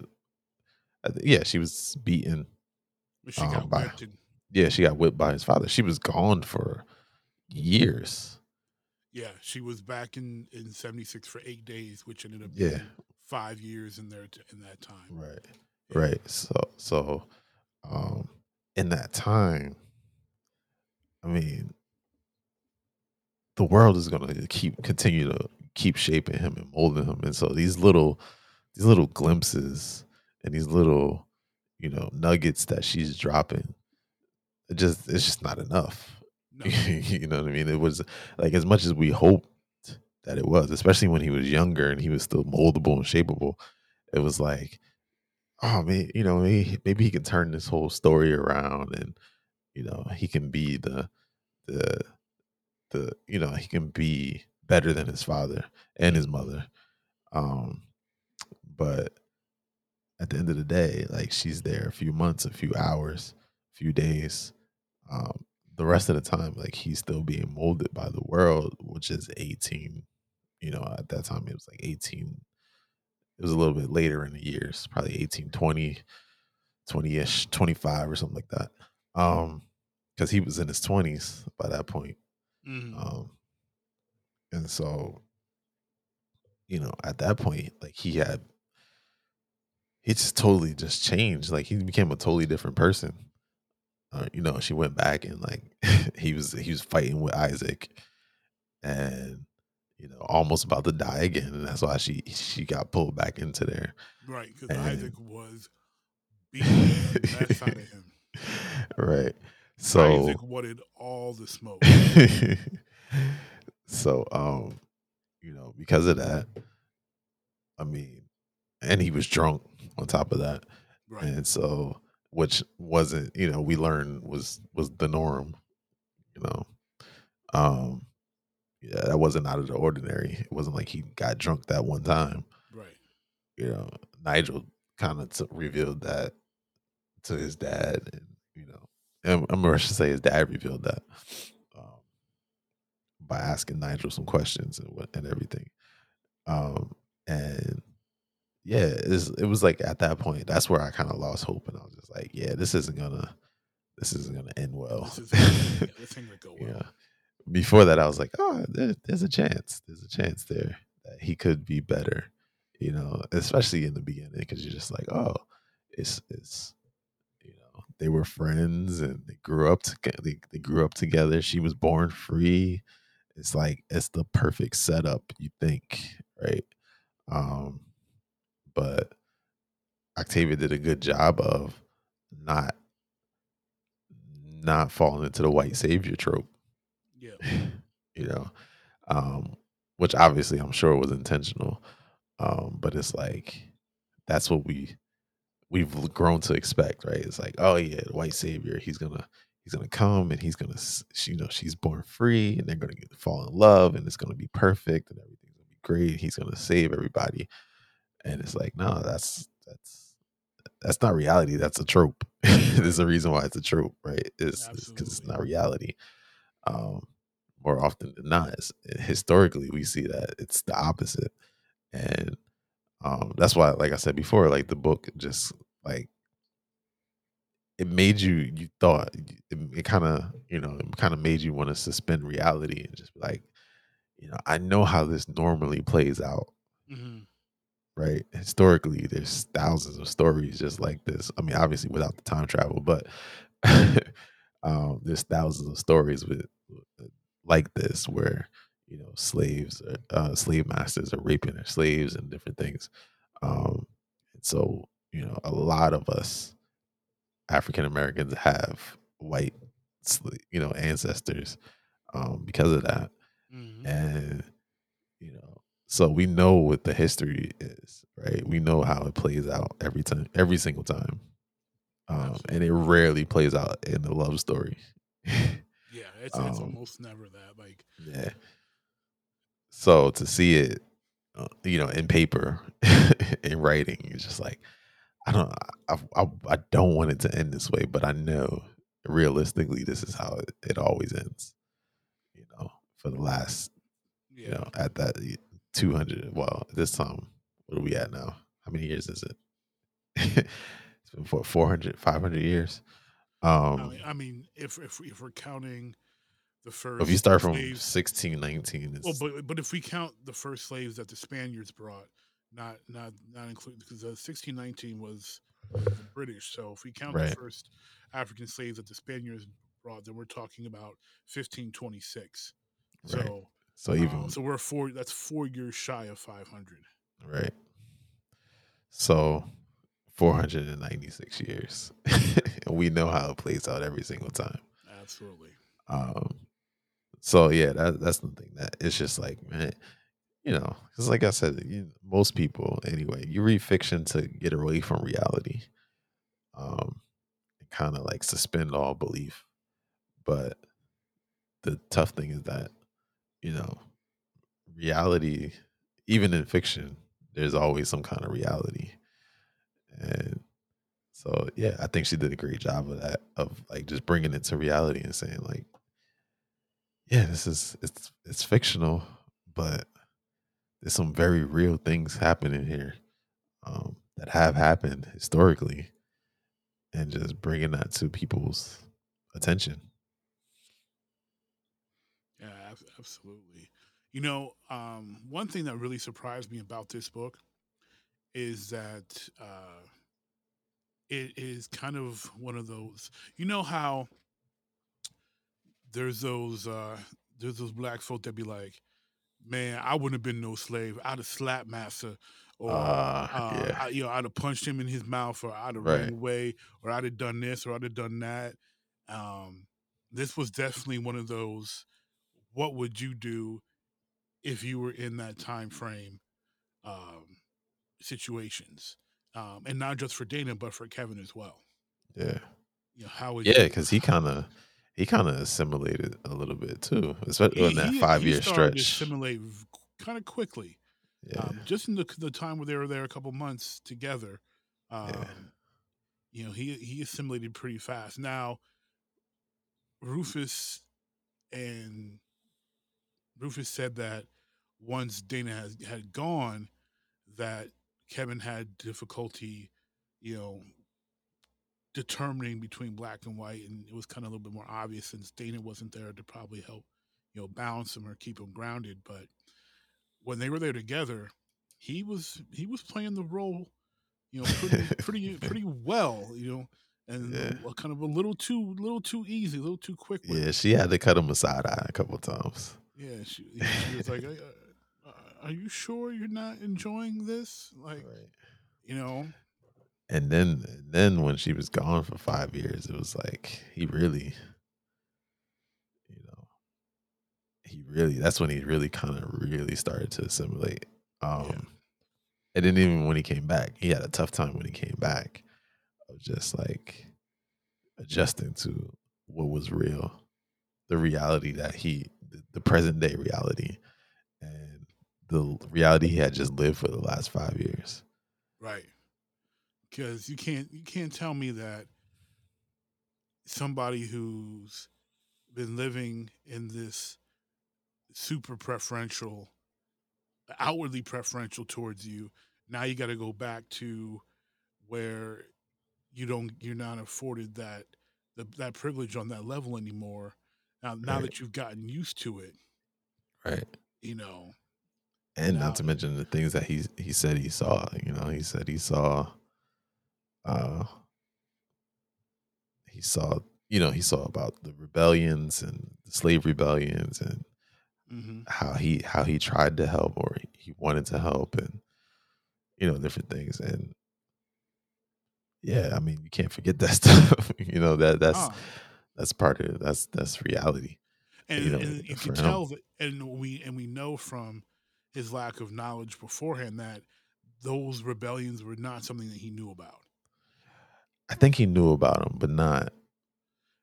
yeah she was beaten she um, got by- yeah she got whipped by his father she was gone for years yeah, she was back in in '76 for eight days, which ended up Yeah. being five years in there in that time. Right. Right. So so um in that time, I mean the world is gonna keep continue to keep shaping him and molding him. And so these little these little glimpses and these little, you know, nuggets that she's dropping, it just it's just not enough. No, you know what I mean? It was like as much as we hoped that it was, especially when he was younger and he was still moldable and shapeable. It was like, oh man, you know, maybe, maybe he can turn this whole story around, and you know, he can be the the the you know he can be better than his father and his mother. Um, but at the end of the day, like she's there a few months, a few hours, a few days. Um, the rest of the time, like he's still being molded by the world, which is 18. You know, at that time it was like 18. It was a little bit later in the years, probably 18, 20, 20-ish, 25 or something like that. Um, because he was in his 20s by that point. Mhm. Um, and so, you know, at that point, like he had, he just totally just changed. Like he became a totally different person. Uh, you know, she went back and like he was he was fighting with Isaac, and you know, almost about to die again, and that's why she she got pulled back into there. right, because Isaac was beating the mess out of him. right. So Isaac wanted all the smoke. so um you know because of that i mean and he was drunk on top of that Right. and so which wasn't you know we learned was was the norm you know um yeah that wasn't out of the ordinary. It wasn't like he got drunk that one time. Right. you know nigel kind of t- revealed that to his dad and you know and i'm gonna say his dad revealed that um, by asking nigel some questions and what and everything. Um and yeah it was like at that point that's where i kind of lost hope and i was just like yeah this isn't gonna this isn't gonna end well. This is yeah, this ain't gonna go well. yeah before that, I was like, oh, there, there's a chance. There's a chance there that he could be better. You know, especially in the beginning, because you're just like, oh, it's it's you know they were friends and they grew up together. They, they grew up together. She was born free. It's like it's the perfect setup. You think, right? Um, but Octavia did a good job of not not falling into the white savior trope. You know, um, which obviously I'm sure was intentional. Um, but it's like that's what we we've grown to expect, right? It's like, oh yeah, white savior, he's gonna he's gonna come and he's gonna you know she's born free and they're gonna get, fall in love and it's gonna be perfect and everything's gonna be great. He's gonna save everybody, and it's like, no, that's that's that's not reality. That's a trope. There's a reason why it's a trope, right? It's because it's not reality. Um, more often than not, it's, historically we see that it's the opposite, and um, that's why, like I said before, like the book just like it made you you thought it, it kind of you know it kind of made you want to suspend reality and just be like you know i know how this normally plays out mm-hmm right? Historically, there's thousands of stories just like this. I mean, obviously without the time travel, but um, there's thousands of stories with like this where you know slaves, uh, slave masters are raping their slaves and different things. Um, and so you know, a lot of us African Americans have white, you know, ancestors um, because of that, mm-hmm. and you know so we know what the history is, right? We know how it plays out every time, every single time. Um, and it rarely plays out in the love story. it's, it's um, almost never that. Like, yeah. So to see it, uh, you know, in paper, in writing, it's just like, I don't, I, I, I, don't want it to end this way, but I know realistically, this is how it, it always ends. You know, for the last, yeah. you know, at that 200. Well, this time, what are we at now? How many years is it? it's been for 400, 500 years. Um, I mean, I mean, if if if we're counting the first, if you start from slaves, 1619, well, but but if we count the first slaves that the Spaniards brought, not not not including because uh, 1619 was, the British. So if we count right. the first African slaves that the Spaniards brought, then we're talking about 1526. Right. So so even um, so we're four. That's four years shy of five hundred. Right. So four hundred and ninety six years. we know how it plays out every single time. Absolutely. Um. So yeah, that that's the thing. That it's just like man, you know, because like I said, you, most people anyway, you read fiction to get away from reality. Um, and kind of like suspend all belief. But the tough thing is that you know, reality, even in fiction, there's always some kind of reality. And so, yeah, I think she did a great job of that, of like just bringing it to reality and saying, like, yeah, this is, it's, it's fictional, but there's some very real things happening here um, that have happened historically and just bringing that to people's attention. Yeah, absolutely. You know, um, one thing that really surprised me about this book is that uh, it is kind of one of those. You know how there's those uh, there's those black folk that be like, "Man, I wouldn't have been no slave. I'd have slapped master." Or uh, uh, yeah. I, you know, I'd have punched him in his mouth, or I'd have right. ran away, or I'd have done this, or I'd have done that. Um, this was definitely one of those what would you do if you were in that time frame um, situations, um, and not just for Dana, but for Kevin as well. Yeah. You know, how would yeah, because he kind of he kind of assimilated a little bit too, especially he, in that five year stretch. assimilate kind of quickly. Yeah. Um, just in the the time where they were there a couple months together, um, yeah. you know, he he assimilated pretty fast. Now, Rufus and Rufus said that once Dana had, had gone, that Kevin had difficulty, you know, determining between black and white, and it was kind of a little bit more obvious since Dana wasn't there to probably help, you know balance him or keep him grounded. But when they were there together, he was he was playing the role, you know, pretty pretty pretty well, you know, and Yeah. kind of a little too little too easy, a little too quick. With Yeah, she had to cut him a side eye a couple times. Yeah, she, she was like, uh, "Are you sure you're not enjoying this?" Like, you know, And then then when she was gone for five years, it was like he really, you know, he really that's when he really kind of really started to assimilate. Um and then even when he came back, he had a tough time when he came back of just like adjusting to what was real, the reality that he the, the present day reality and the reality he had just lived for the last five years. right? Because you can't you can't tell me that somebody who's been living in this super preferential, outwardly preferential towards you, now you got to go back to where you don't you're not afforded that the, that privilege on that level anymore. Now, now Right. that you've gotten used to it, Right. you know, and Now- not to mention the things that he he said he saw. You know, he said he saw, uh, he saw. You know, he saw about the rebellions and the slave rebellions and hmm how he how he tried to help or he- wanted to help and you know different things and yeah, I mean you can't forget that stuff. you know that that's that's part of it. That's that's reality. and, you know, and you can him. tell that, and we and we know from his lack of knowledge beforehand that those rebellions were not something that he knew about. I think he knew about them, but not.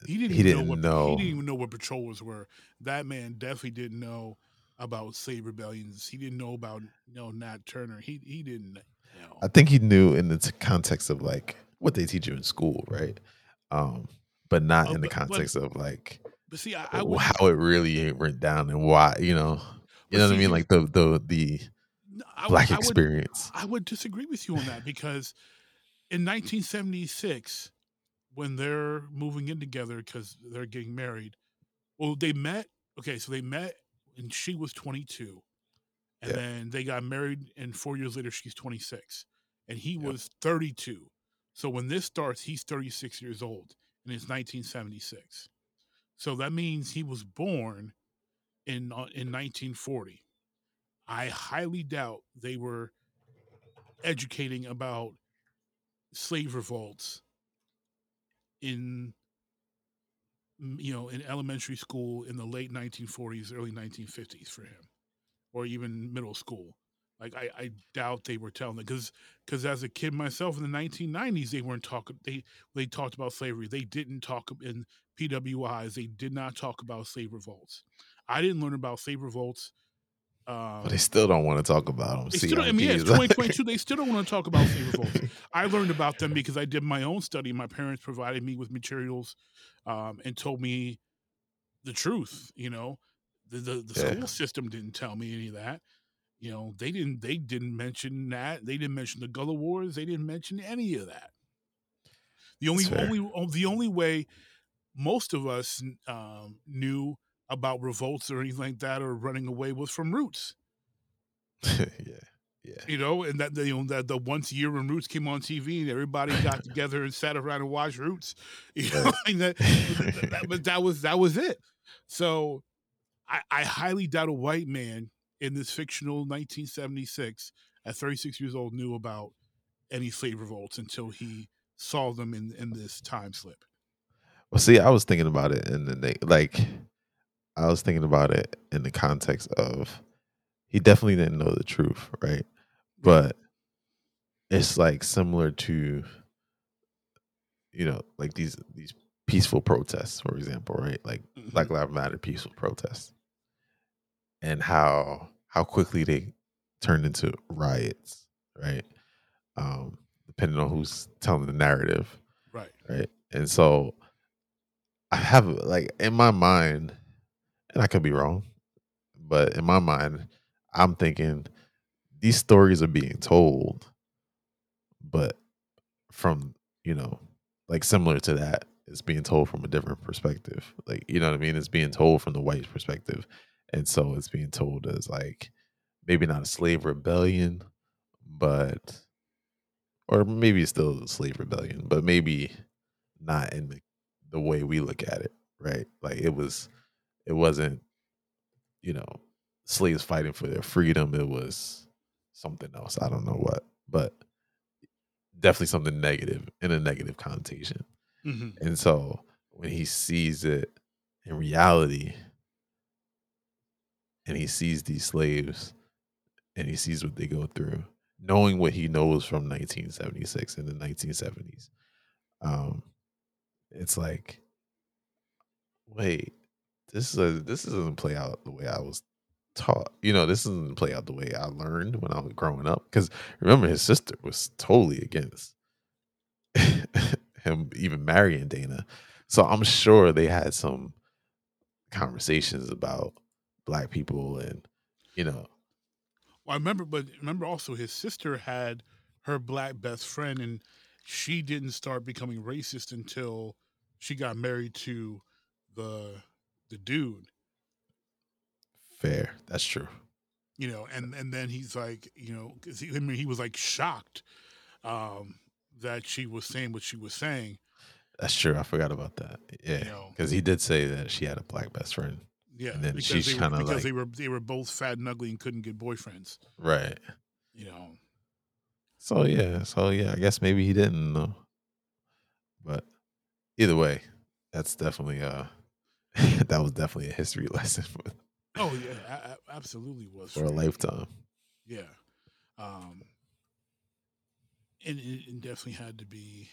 He didn't, He didn't know what know. he didn't even know what patrollers were. That man definitely didn't know about slave rebellions. He didn't know about you know Nat Turner. He he didn't know. I think he knew in the context of like what they teach you in school, right? Um, but not Oh, in the but- but- context of like But see, I, I would how it really went down and why, you know, you know what I mean? Like the the the I black I would, experience. I would disagree with you on that because in 1976, when they're moving in together because they're getting married, well, they met. Okay, so they met and she was 22, and Yeah. then they got married, and four years later, she's 26, and he Yep. was 32. So when this starts, he's 36 years old, and it's 1976. So that means he was born in uh, in 1940. I highly doubt they were educating about slave revolts in you know in elementary school in the late 1940s early 1950s for him or even middle school. Like i, I doubt they were telling them because because as a kid myself in the 1990s they weren't talking they they talked about slavery. They didn't talk in pwis they did not talk about slave revolts. I didn't learn about slave revolts um, But they still don't want to talk about them. they still I mean, yeah, it's 2022. They still don't want to talk about slave revolts. I learned about them because I did my own study. My parents provided me with materials um, and told me the truth. You know, the the, the Yeah. school system didn't tell me any of that. You know, they didn't they didn't mention that. They didn't mention the Gullah Wars. They didn't mention any of that. The only only the only way most of us um, knew about revolts or anything like that or running away was from Roots yeah, yeah, you know, and that the, you know that the once year when Roots came on TV and everybody got together and sat around and watched Roots, you know, that, but that- but that was that was it. So I, I highly doubt a white man in this fictional 1976 at 36 years old knew about any slave revolts until he saw them in in this time slip. Well, see, I was thinking about it, and then they like, I was thinking about it in the context of he definitely didn't know the truth, right? But it's like similar to, you know, like these these peaceful protests, for example, right? Like Mhm. Black Lives Matter peaceful protests, and how how quickly they turned into riots, right? Um, depending on who's telling the narrative, right. right? And so I have like in my mind, and I could be wrong, but in my mind, I'm thinking these stories are being told, but from you know, like similar to that, it's being told from a different perspective. Like, you know what I mean? It's being told from the white perspective. And so it's being told as like maybe not a slave rebellion, but or maybe still a slave rebellion, but maybe not in the, the way we look at it, right? Like it was it wasn't, you know, slaves fighting for their freedom. It was something else. I don't know what, but definitely something negative in a negative connotation. Mm-hmm. And so when he sees it in reality, and he sees these slaves and he sees what they go through, knowing what he knows from 1976 and the 1970s, um, it's like, wait, this is a, this doesn't play out the way I was taught. You know, this doesn't play out the way I learned when I was growing up. Because remember, his sister was totally against him even marrying Dana. So I'm sure they had some conversations about black people and you know Well, I remember, but remember also his sister had her black best friend, and she didn't start becoming racist until she got married to the the dude. fair. That's true. You know, and and then he's like, you know, 'cause he, I mean, he was like shocked um, that she was saying what she was saying. That's true. I forgot about that. Yeah, know. because he did say that she had a black best friend. Yeah, And then because she's they were, kinda because like- they were they were both fat and ugly and couldn't get boyfriends. Right. You know, So yeah. So yeah. I guess maybe he didn't know. But either way, that's definitely uh that was definitely a history lesson for, oh yeah, absolutely was for a sure. lifetime. Yeah. Um and it, it definitely had to be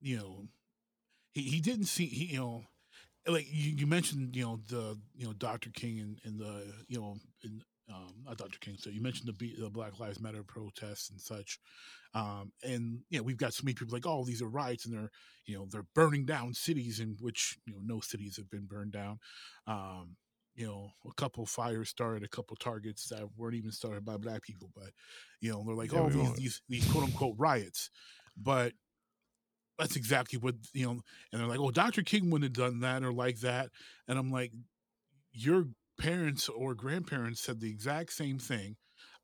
you know he, he didn't see he you know like you, you mentioned you know the you know Dr. King and, and the you know in um not Dr. King so you mentioned the, B, the Black Lives Matter protests and such um and you know we've got so many people like oh these are riots and they're you know they're burning down cities in which you know no cities have been burned down um you know, a couple fires started, a couple targets that weren't even started by black people, but you know, they're like, Yeah, oh, these, these these quote unquote riots, but that's exactly what you know. And they're like, oh, Dr. King wouldn't have done that or like that, and I'm like, your parents or grandparents said the exact same thing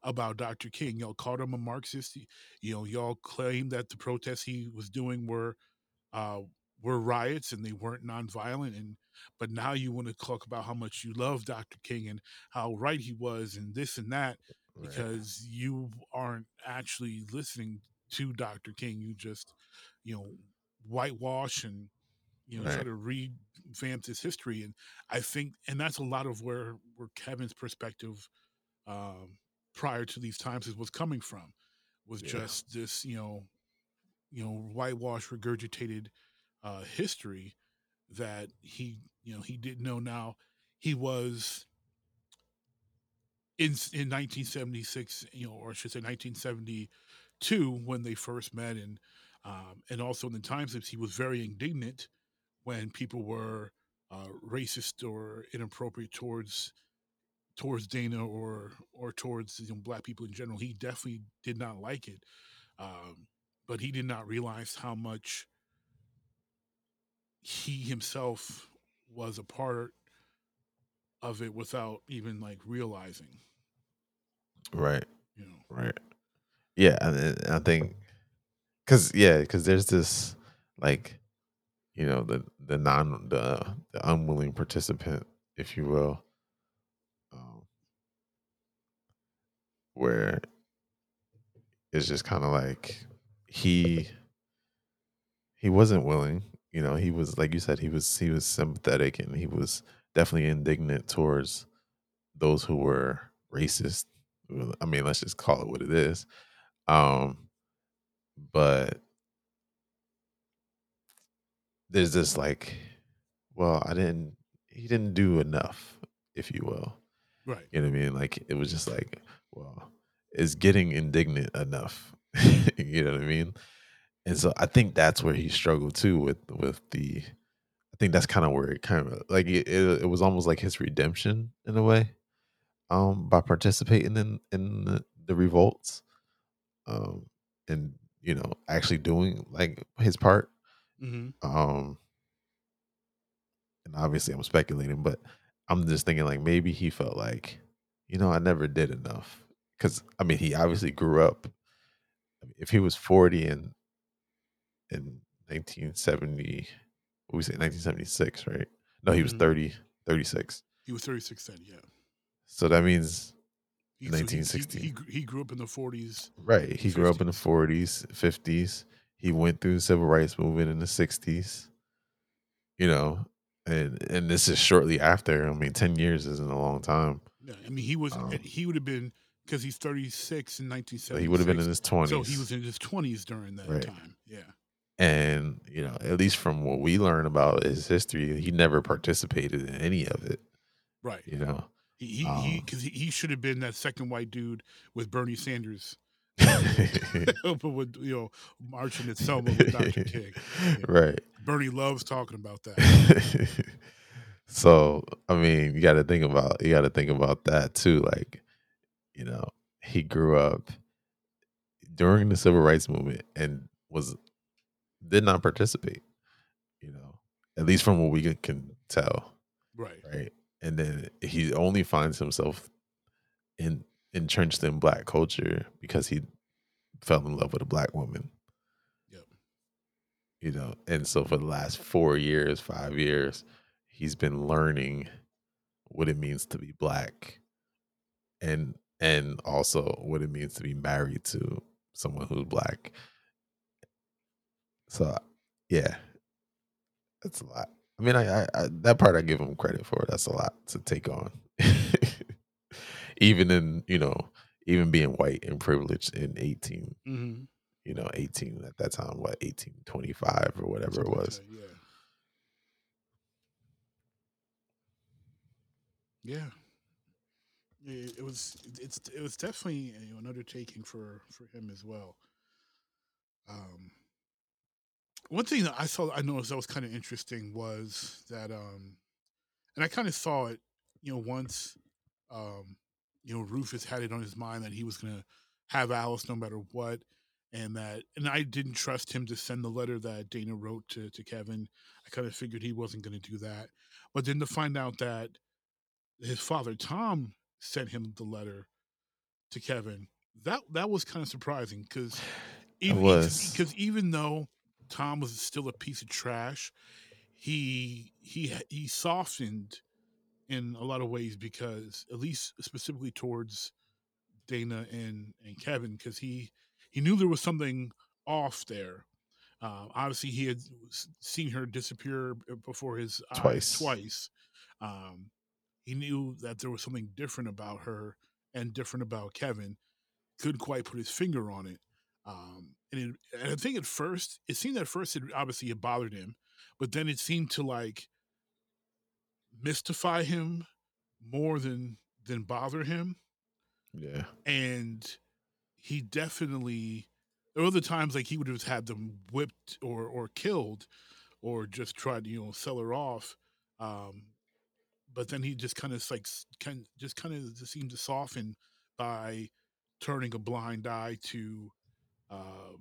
about Dr. King. Y'all called him a Marxist. You know, y'all claimed that the protests he was doing were uh, were riots and they weren't nonviolent. And but now you want to talk about how much you love Dr. King and how right he was and this and that Right. because you aren't actually listening to Dr. King. You just, you know, whitewash and you know try to revamp this history. And I think, and that's a lot of where where Kevin's perspective um, prior to these times is was coming from was Yeah. just this, you know, you know, whitewash regurgitated uh, history that he, you know, he didn't know. Now he was in in 1976, you know, or I should say 1972 when they first met, and um, and also in the times he was very indignant when people were uh, racist or inappropriate towards towards Dana or or towards you know, black people in general. He definitely did not like it, um, but he did not realize how much he himself was a part of it without even like realizing. Right. You know, Right. Yeah, and I think because yeah, because there's this like you know the the non the the unwilling participant, if you will, um, where it's just kind of like he he wasn't willing. You know, he was like you said, he was he was sympathetic and he was definitely indignant towards those who were racist. I mean, let's just call it what it is. Um, but there's this like, well, I didn't, he didn't do enough, if you will. right? You know what I mean? Like it was just like, well, is getting indignant enough? you know what I mean? And so I think that's where he struggled too with with the. I think that's kind of where it kind of like it, it, it was almost like his redemption in a way, um, by participating in in the, the revolts, um, and you know actually doing like his part hmm Um, and obviously I'm speculating, but I'm just thinking like maybe he felt like, you know, I never did enough. Cause I mean, he obviously grew up. If he was 40 in in 1970, what we say 1976, right? No, he was Mhm. 30, 36. He was 36 then, yeah. So that means He, so he- he- 1960. He, he grew up in the 40s. right. He grew up in the 40s, 50s. He went through the civil rights movement in the 60s. You know, and and this is shortly after. I mean, 10 years isn't a long time. Yeah, I mean, he was Um, he would have been because he's 36 in 1970. He would have been in his 20s. So he was in his 20s during that Right. time. Yeah. and you know, at least from what we learn about his history, he never participated in any of it. Right. You know, He he Um, because he, he should have been that second white dude with Bernie Sanders, but with you know marching at Selma with Dr. King. right. Bernie loves talking about that. so I mean, you got to think about you got to think about that too. Like, you know, he grew up during the civil rights movement and was did not participate. You know, at least from what we can- can tell, Right. right? And then he only finds himself in entrenched in black culture because he fell in love with a black woman. Yep. You know, and so for the last four years, five years, he's been learning what it means to be black and and also what it means to be married to someone who's black. So yeah. That's a lot. I mean, I, I, I that part I give him credit for. That's a lot to take on. even in, you know, even being white and privileged in 18 hmm you know, 18 at that time, what, 1825 or whatever it was. Yeah. Yeah. It, it was it's it was definitely you know, an undertaking for for him as well. Um, one thing that I saw I noticed that was kind of interesting was that um, and I kind of saw it, you know, once um, you know, Rufus had it on his mind that he was gonna have Alice no matter what, and that and I didn't trust him to send the letter that Dana wrote to to Kevin. I kind of figured he wasn't gonna do that, but then to find out that his father Tom sent him the letter to Kevin, that that was kind of surprising because even because even though Tom was still a piece of trash, he he he softened in a lot of ways because at least specifically towards Dana and and Kevin because he he knew there was something off there. Uh, obviously, he had seen her disappear before his eyes Twice. Twice. Um, he knew that there was something different about her and different about Kevin. Couldn't quite put his finger on it. Um, and, it, and I think at first, it seemed at first it obviously it bothered him, but then it seemed to like mystify him more than than bother him Yeah. and he definitely there were other times like he would have had them whipped or or killed or just tried to you know sell her off um but then he just kind of like kind just kind of seemed to soften by turning a blind eye to uh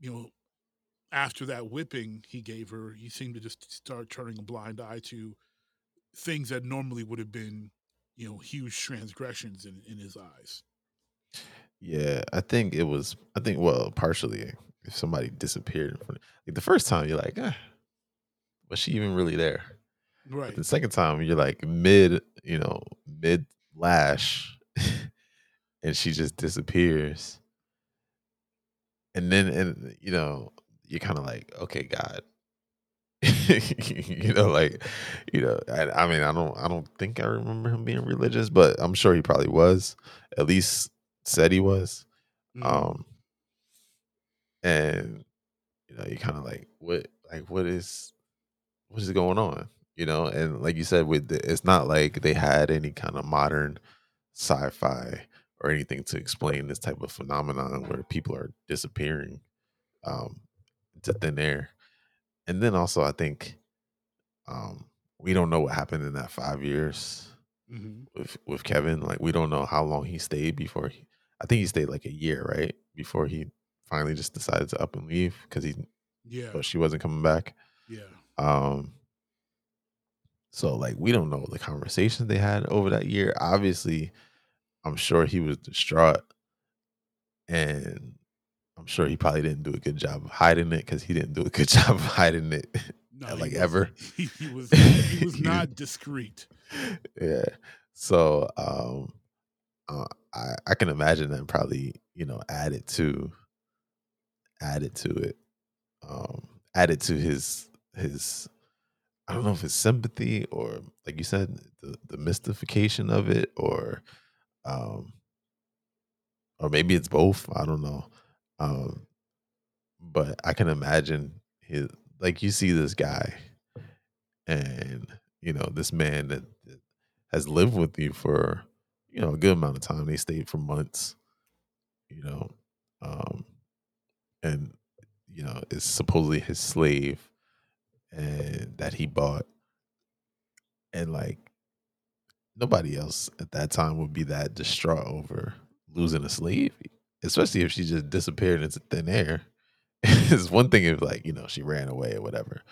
you know after that whipping he gave her he seemed to just start turning a blind eye to things that normally would have been you know huge transgressions in in his eyes Yeah, I think it was. I think well, partially if somebody disappeared in front, like the first time you're like, ah, was she even really there? right But the second time you're like mid, you know, mid lash, and she just disappears, and then and you know you're kind of like, okay, God, you know, like, you know, I, I mean, I don't, I don't think I remember him being religious, but I'm sure he probably was. At least said he was. Mhm. Um, and you know, you kind of like, what, like, what is, what is going on? You know, and like you said, with the, it's not like they had any kind of modern sci-fi or anything to explain this type of phenomenon where people are disappearing um into thin air. And then also, I think um we don't know what happened in that five years Mhm. with with Kevin. Like we don't know how long he stayed before he. I think he stayed like a year, right, before he finally just decided to up and leave because he Yeah. but she wasn't coming back. Yeah. Um, so like we don't know the conversations they had over that year. Obviously, I'm sure he was distraught, and I'm sure he probably didn't do a good job of hiding it because he didn't do a good job of hiding it, No, like ever. He, he was he was not discreet. yeah. So um, uh, I I can imagine that probably you know added to added to it, um, added to his his I don't know if it's sympathy or like you said the the mystification of it or um or maybe it's both I don't know um but I can imagine his like you see this guy and you know this man that, that has lived with you for you know a good amount of time. They stayed for months you know um and you know is supposedly his slave and that he bought. And like nobody else at that time would be that distraught over losing a slave especially if she just disappeared into thin air. It's one thing if like you know she ran away or whatever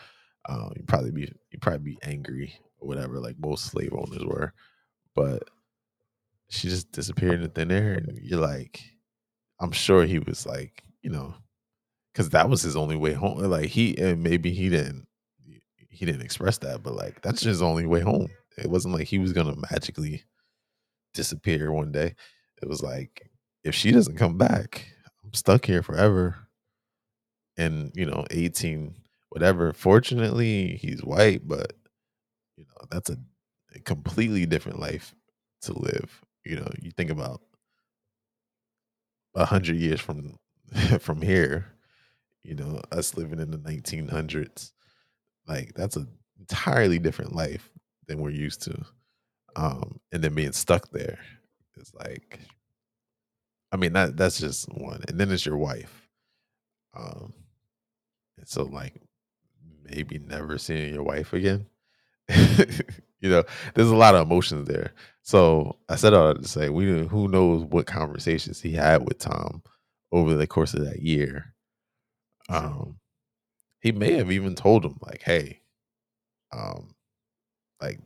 um you'd probably be you'd probably be angry or whatever like most slave owners were but she just disappeared into thin air and you're like i'm sure he was like you know because that was his only way home like he and maybe he didn't he didn't express that but like that's his only way home. It wasn't like he was gonna magically disappear one day. It was like if she doesn't come back i'm stuck here forever. And you know 18 whatever. Fortunately he's white but you know that's a, a completely different life to live. You know you think about a hundred years from from here you know us living in the 1900s like that's an entirely different life than we're used to. Um and then being stuck there is like i mean that that's just one and then it's your wife. Um and so like maybe never seeing your wife again. You know there's a lot of emotions there. So i said all that to say we who knows what conversations he had with tom over the course of that year. Um he may have even told him like hey um like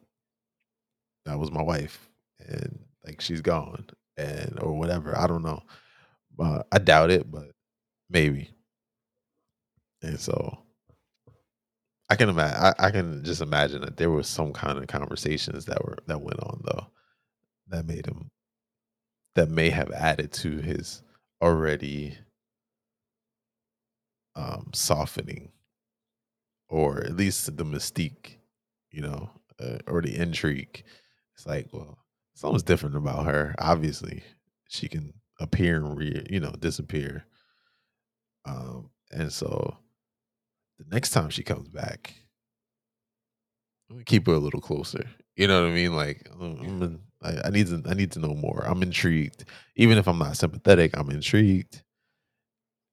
that was my wife and like she's gone and or whatever i don't know i doubt it but maybe. And so i can imagine I, I can just imagine that there was some kind of conversations that were that went on though that made him that may have added to his already um softening or at least the mystique you know uh, or the intrigue. It's like well something's different about her. Obviously she can appear and re- you know disappear. Um and so the next time she comes back I'm gonna keep her a little closer. You know what i mean? Like I'm in, I, I need to i need to know more. I'm intrigued. Even if i'm not sympathetic i'm intrigued.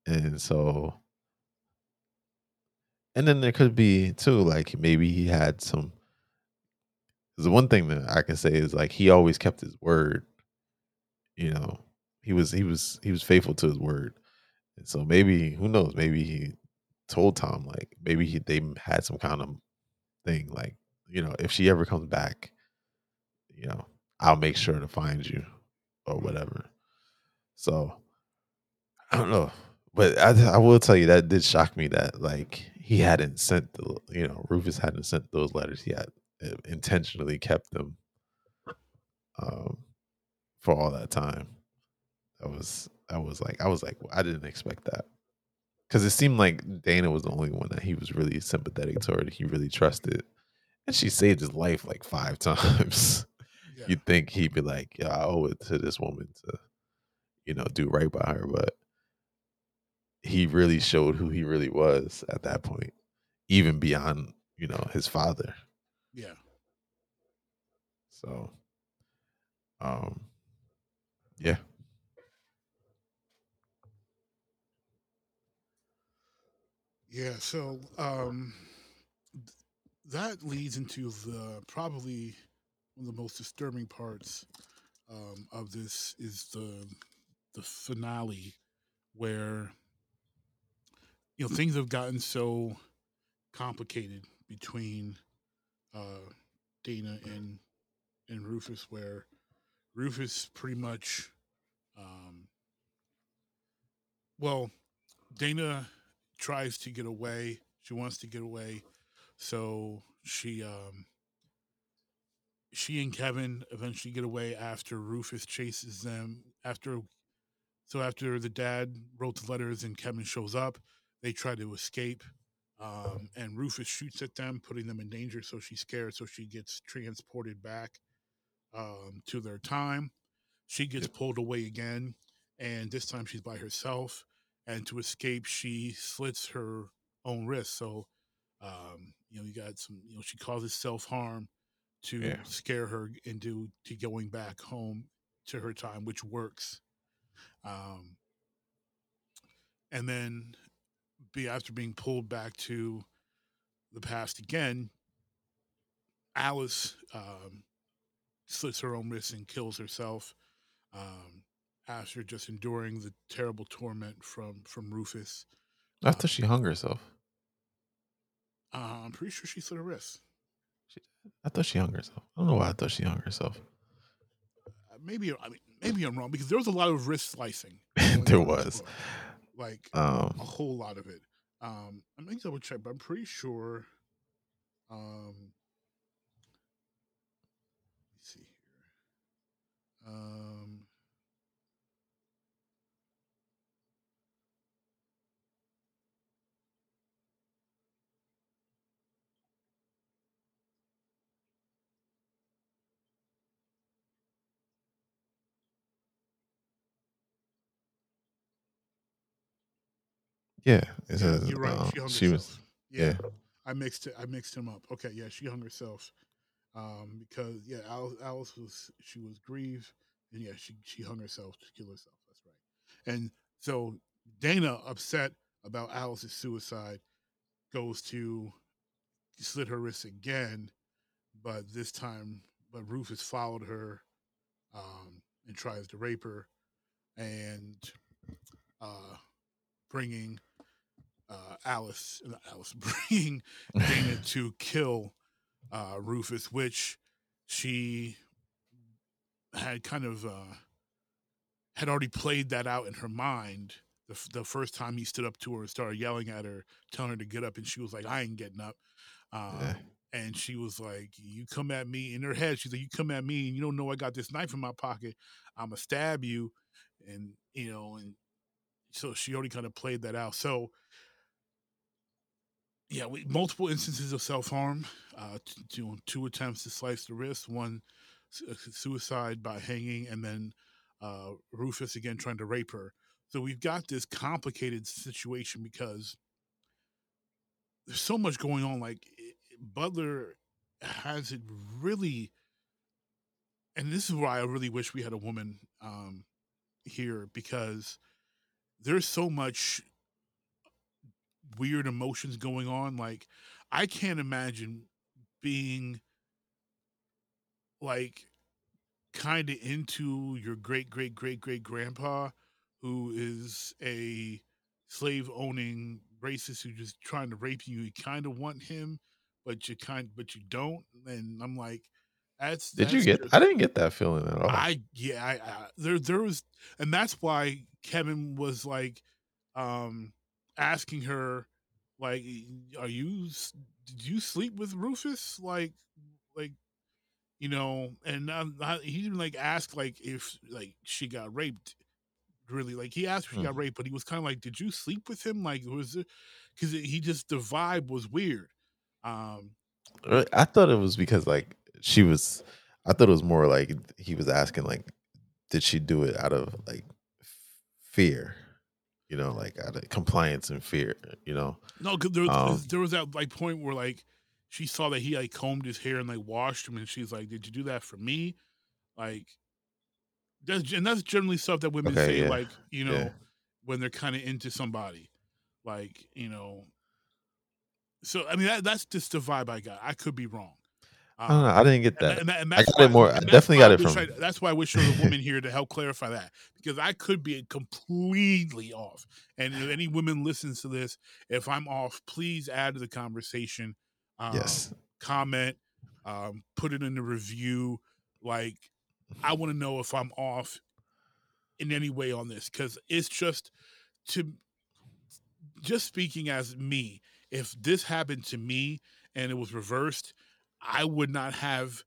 And so and then there could be too like maybe he had some the one thing that i can say is like he always kept his word you know? He was he was he was faithful to his word. And so maybe who knows? Maybe he told tom like maybe he, they had some kind of thing like you know if she ever comes back you know i'll make sure to find you or whatever. So i don't know. But I, I will tell you that did shock me that like he hadn't sent the you know rufus hadn't sent those letters uh, intentionally kept them um for all that time. That was i was like i was like i didn't expect that. Because it seemed like dana was the only one that he was really sympathetic toward he really trusted. And she saved his life like five times. Yeah. you'd think he'd be like yeah i owe it to this woman to you know do right by her but he really showed who he really was at that point even beyond you know his father yeah. so um yeah Yeah, so um, th- that leads into the probably one of the most disturbing parts um, of this is the the finale where you know things have gotten so complicated between uh, Dana and and Rufus, where Rufus pretty much, um, well, Dana tries to get away. She wants to get away, so she um, she and Kevin eventually get away after Rufus chases them. After so after the dad wrote the letters and Kevin shows up, they try to escape. Um, and Rufus shoots at them, putting them in danger. So she's scared. So she gets transported back um, to their time. She gets Yep. pulled away again, and this time she's by herself. And to escape, she slits her own wrist. So, um, you know, you got some. You know, she causes self harm to Yeah. scare her into to going back home to her time, which works. Um, and then, be after being pulled back to the past again, Alice um, slits her own wrist and kills herself um, after just enduring the terrible torment from from Rufus. After she hung herself. Uh, I'm pretty sure she slit her wrist. I thought she hung herself. I don't know why I thought she hung herself. Uh, Maybe I mean maybe I'm wrong because there was a lot of wrist slicing. there going on in this was. book. Like Um, a whole lot of it. Um, I'm gonna double check, but I'm pretty sure. Um, let's see here. Um, yeah, yeah, says you're right. um, She hung she was. Yeah, Yeah, I mixed it. I mixed him up. Okay, yeah, she hung herself. Um, because yeah, Alice, Alice was she was grieved, and yeah, she she hung herself to kill herself. That's right. And so Dana, upset about Alice's suicide, goes to slit her wrist again, but this time, but Rufus followed her um, and tries to rape her, and uh, bringing uh, Alice, Alice, bringing Dana to kill uh, Rufus, which she had kind of uh, had already played that out in her mind. The, f- the first time he stood up to her and started yelling at her, telling her to get up, and she was like, "I ain't getting up." Um, Yeah. And she was like, "You come at me." In her head, she's like, "You come at me, and you don't know I got this knife in my pocket. I'ma stab you." And you know, and so she already kind of played that out. So yeah, we, multiple instances of self harm. Uh, two, two attempts to slice the wrist, one uh, suicide by hanging, and then uh, Rufus again trying to rape her. So we've got this complicated situation because there's so much going on. Like Butler has it really, and this is why I really wish we had a woman um, here because there's so much weird emotions going on. Like, I can't imagine being like kind of into your great great great great grandpa who is a slave owning racist who's just trying to rape you. You kind of want him, but you kind but you don't. And I'm like, that's Did you get? just- I didn't get that feeling at all. I yeah, I, I there there was, and that's why Kevin was like, um, asking her, like, are you did you sleep with Rufus? Like, like, you know, and I, he didn't like ask like if like she got raped. Really, like he asked if she got raped, but he was kind of like, "Did you sleep with him?" Like, was it because he just the vibe was weird. Um, Uh, I thought it was because like she was. I thought it was more like he was asking like, did she do it out of like fear? You know, like out of compliance and fear. You know, No, because there, was- Um, there was that like point where like she saw that he like combed his hair and like washed him, and she's like, "Did you do that for me?" Like, that's and that's generally stuff that women Okay, say, yeah, like you know, yeah. when they're kind of into somebody, like you know. So I mean, that, that's just the vibe I got. I could be wrong. I don't know. I didn't get that. and, and I that's got why it more. I definitely got it from. I, that's why I wish there was a woman here to help clarify that because I could be completely off. And if any women listens to this, if I'm off, please add to the conversation. Um, yes. comment, um, put it in the review. Like, I want to know if I'm off in any way on this because it's just to just speaking as me. If this happened to me and it was reversed, I would not have,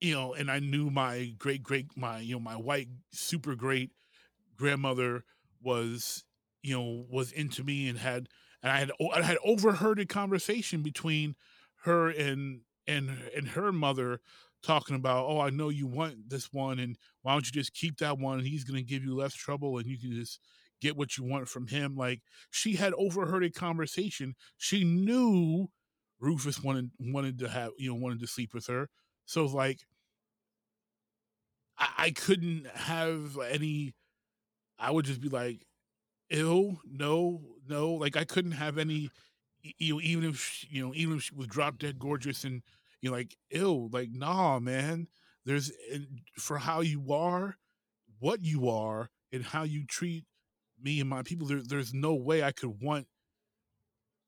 you know, and I knew my great great my you know my white super great grandmother was you know was into me and had and I had I had overheard a conversation between her and and and her mother talking about oh I know you want this one and why don't you just keep that one? He's going to give you less trouble and you can just get what you want from him. Like she had overheard a conversation. She knew Rufus wanted wanted to have you know wanted to sleep with her. So like I, I couldn't have any I would just be like ill no no. Like i couldn't have any you know even if she, you know even if she was drop dead gorgeous and you know like ill like nah man. There's for how you are what you are and how you treat me and my people there, there's no way i could want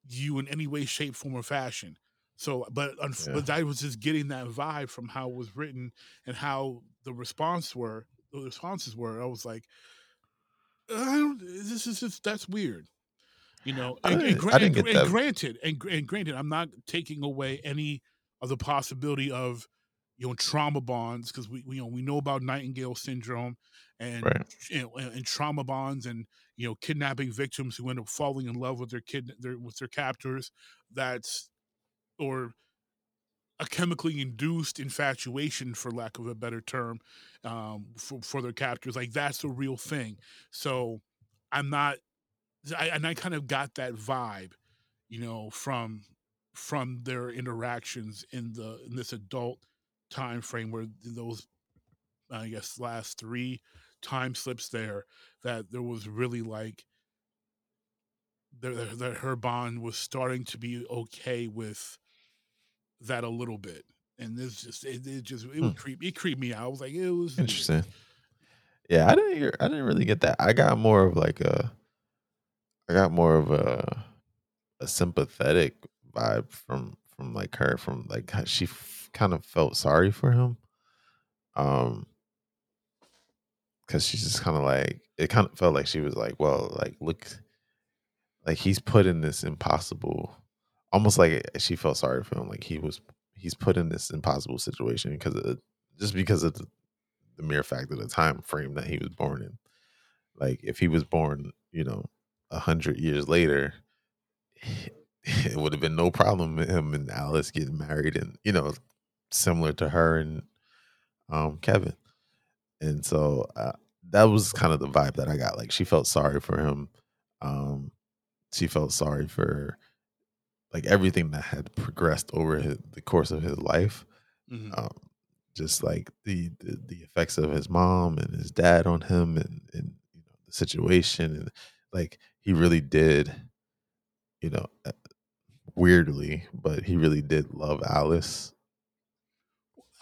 you in any way shape form or fashion so but yeah. but i was just getting that vibe from how it was written and how the response were the responses were i was like I don't. This is just that's weird. You know, and, and, gra- and, and granted, and, and granted, I'm not taking away any of the possibility of you know trauma bonds because we, we you know we know about Nightingale syndrome and right. you know, and, and, trauma bonds and you know kidnapping victims who end up falling in love with their kid their with their captors. That's or a chemically induced infatuation, for lack of a better term, um, for, for their captors. Like that's a real thing. So I'm not, I, and I kind of got that vibe, you know, from from their interactions in the in this adult time frame where those, I guess, last three time slips there that there was really like that, that her bond was starting to be okay with that a little bit, and this just it, it just it would hmm. creep it creeped me out. I was like, it was interesting. Yeah, I didn't hear, I didn't really get that. I got more of like a I got more of a a sympathetic vibe from from like her from like she f- kind of felt sorry for him. Um cuz she's just kind of like it kind of felt like she was like, well, like look like he's put in this impossible almost like she felt sorry for him like he was he's put in this impossible situation because of just because of the, the mere fact of the time frame that he was born in like if he was born you know a hundred years later it would have been no problem with him and alice getting married and you know similar to her and um kevin and so uh, that was kind of the vibe that i got like she felt sorry for him um she felt sorry for like everything that had progressed over his, the course of his life. Mm-hmm. Um, just like the, the, the effects of his mom and his dad on him and and you know the situation and like he really did you know uh, weirdly but he really did love alice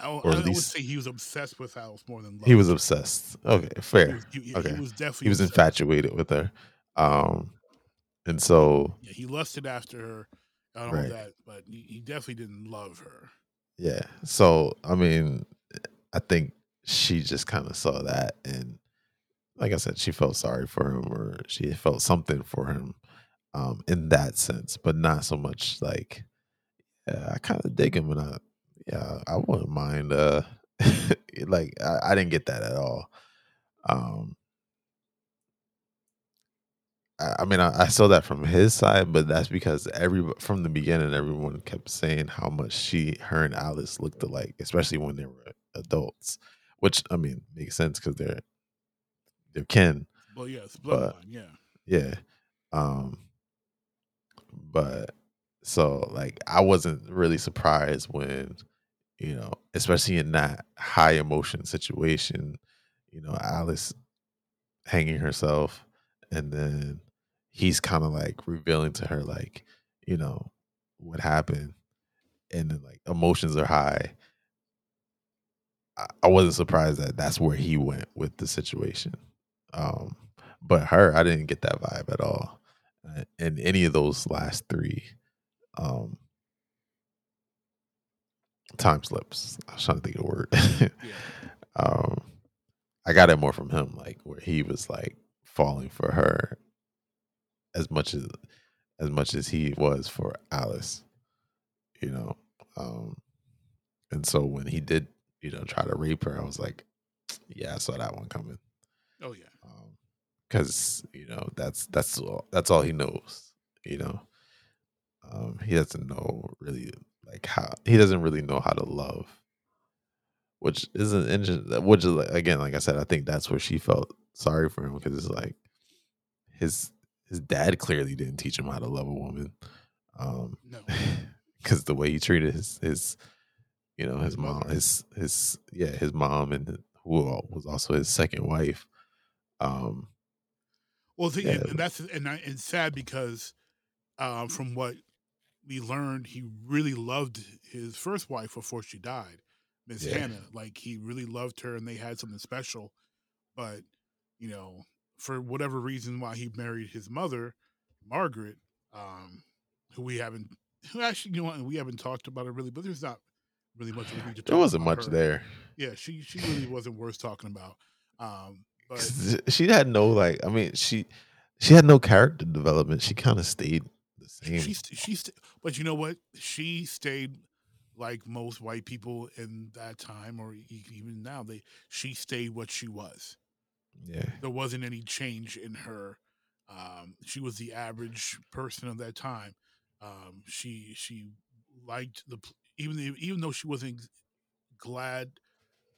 I, or at I least, would say he was obsessed with Alice more than love. he was obsessed. Okay, fair. He was, he, okay, he was definitely he was obsessed. infatuated with her, um, and so yeah, he lusted after her and all right. that, but he, he definitely didn't love her. Yeah. So I mean, I think she just kind of saw that, and like I said, she felt sorry for him, or she felt something for him, um, in that sense, but not so much like, yeah, I kind of dig him, and I, yeah, I wouldn't mind. Uh, like I, I didn't get that at all. Um, I mean, I, I, saw that from his side, but that's because every from the beginning, everyone kept saying how much she, her, and Alice looked alike, especially when they were adults. Which I mean makes sense because they're they're kin. Well, yeah, it's bloodline. Yeah, yeah. Um, but so like I wasn't really surprised when you know, especially in that high emotion situation, you know, Alice hanging herself and then he's kind of like revealing to her like you know what happened and then, like emotions are high. I, I wasn't surprised that that's where he went with the situation. Um, but her, I didn't get that vibe at all. Uh, in any of those last three um, time slips, I was trying to think of the word. Yeah. um, I got it more from him, like where he was like falling for her as much as as much as he was for Alice, you know. Um, and so when he did, you know, try to rape her, I was like, yeah, I saw that one coming. Oh yeah. because you know that's that's all that's all he knows. You know, um, he doesn't know really like how he doesn't really know how to love, which isn't interesting. Which is like, again, like I said, I think that's where she felt sorry for him because it's like his his dad clearly didn't teach him how to love a woman. Um, No. because the way he treated his his you know his, mom his his yeah his mom and who was also his second wife um Well, the, Yeah. and, and that's and I, it's sad because uh, from what we learned, he really loved his first wife before she died, Miss Yeah. Hannah. Like he really loved her, and they had something special. But you know, for whatever reason, why he married his mother, Margaret, um, who we haven't, who actually, you know, what, we haven't talked about it really, but there's not really much we need to talk there wasn't about much her. there Yeah, she she really wasn't worth talking about. Um, but she had no like i mean she she had no character development she kind of stayed the same She st- she st- but you know what? She stayed like most white people in that time, or e- even now. They she stayed what she was. yeah There wasn't any change in her. Um, she was the average person of that time. Um, she she liked the even even though she wasn't glad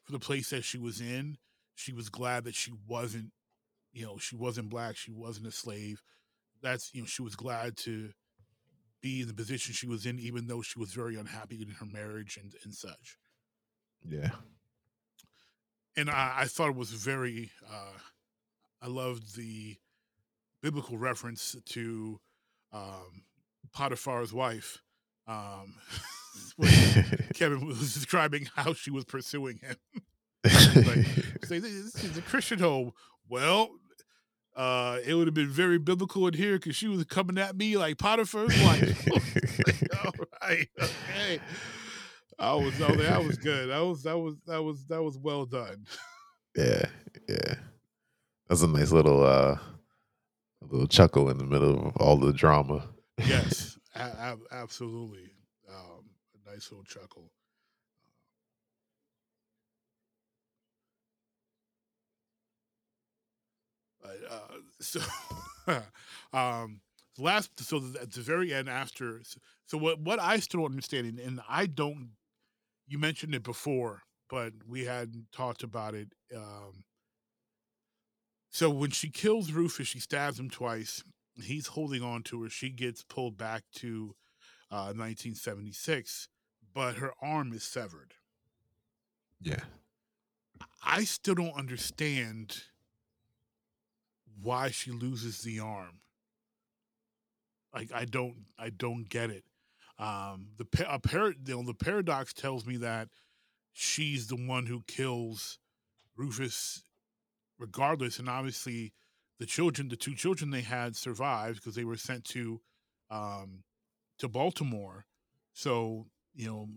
for the place that she was in. She was glad that she wasn't, you know, she wasn't black. She wasn't a slave. That's you know, she was glad to be in the position she was in, even though she was very unhappy in her marriage and, and such. yeah And I, I thought it was very, uh, I loved the biblical reference to um, Potiphar's wife. Um, Kevin was describing how she was pursuing him. like, Say, this is a Christian home. Well, uh, it would have been very biblical in here because she was coming at me like Potiphar's wife. All right, okay. I was, oh, that was good. That was, that was, that was, that was well done. yeah yeah that's a nice little uh little chuckle in the middle of all the drama Yes, a- a- absolutely. Um, a nice little chuckle. Uh, so, um, last, so at the very end, after, so what, what I still don't understand, and, and I don't, you mentioned it before, but we hadn't talked about it. Um, so when she kills Rufus, she stabs him twice. He's holding on to her. She gets pulled back to uh, 1976, but her arm is severed. yeah I still don't understand why she loses the arm. Like I don't, I don't get it. Um, the a par- you know, the paradox tells me that she's the one who kills Rufus, regardless, and obviously the children, the two children they had survived because they were sent to, um, to Baltimore. So you know,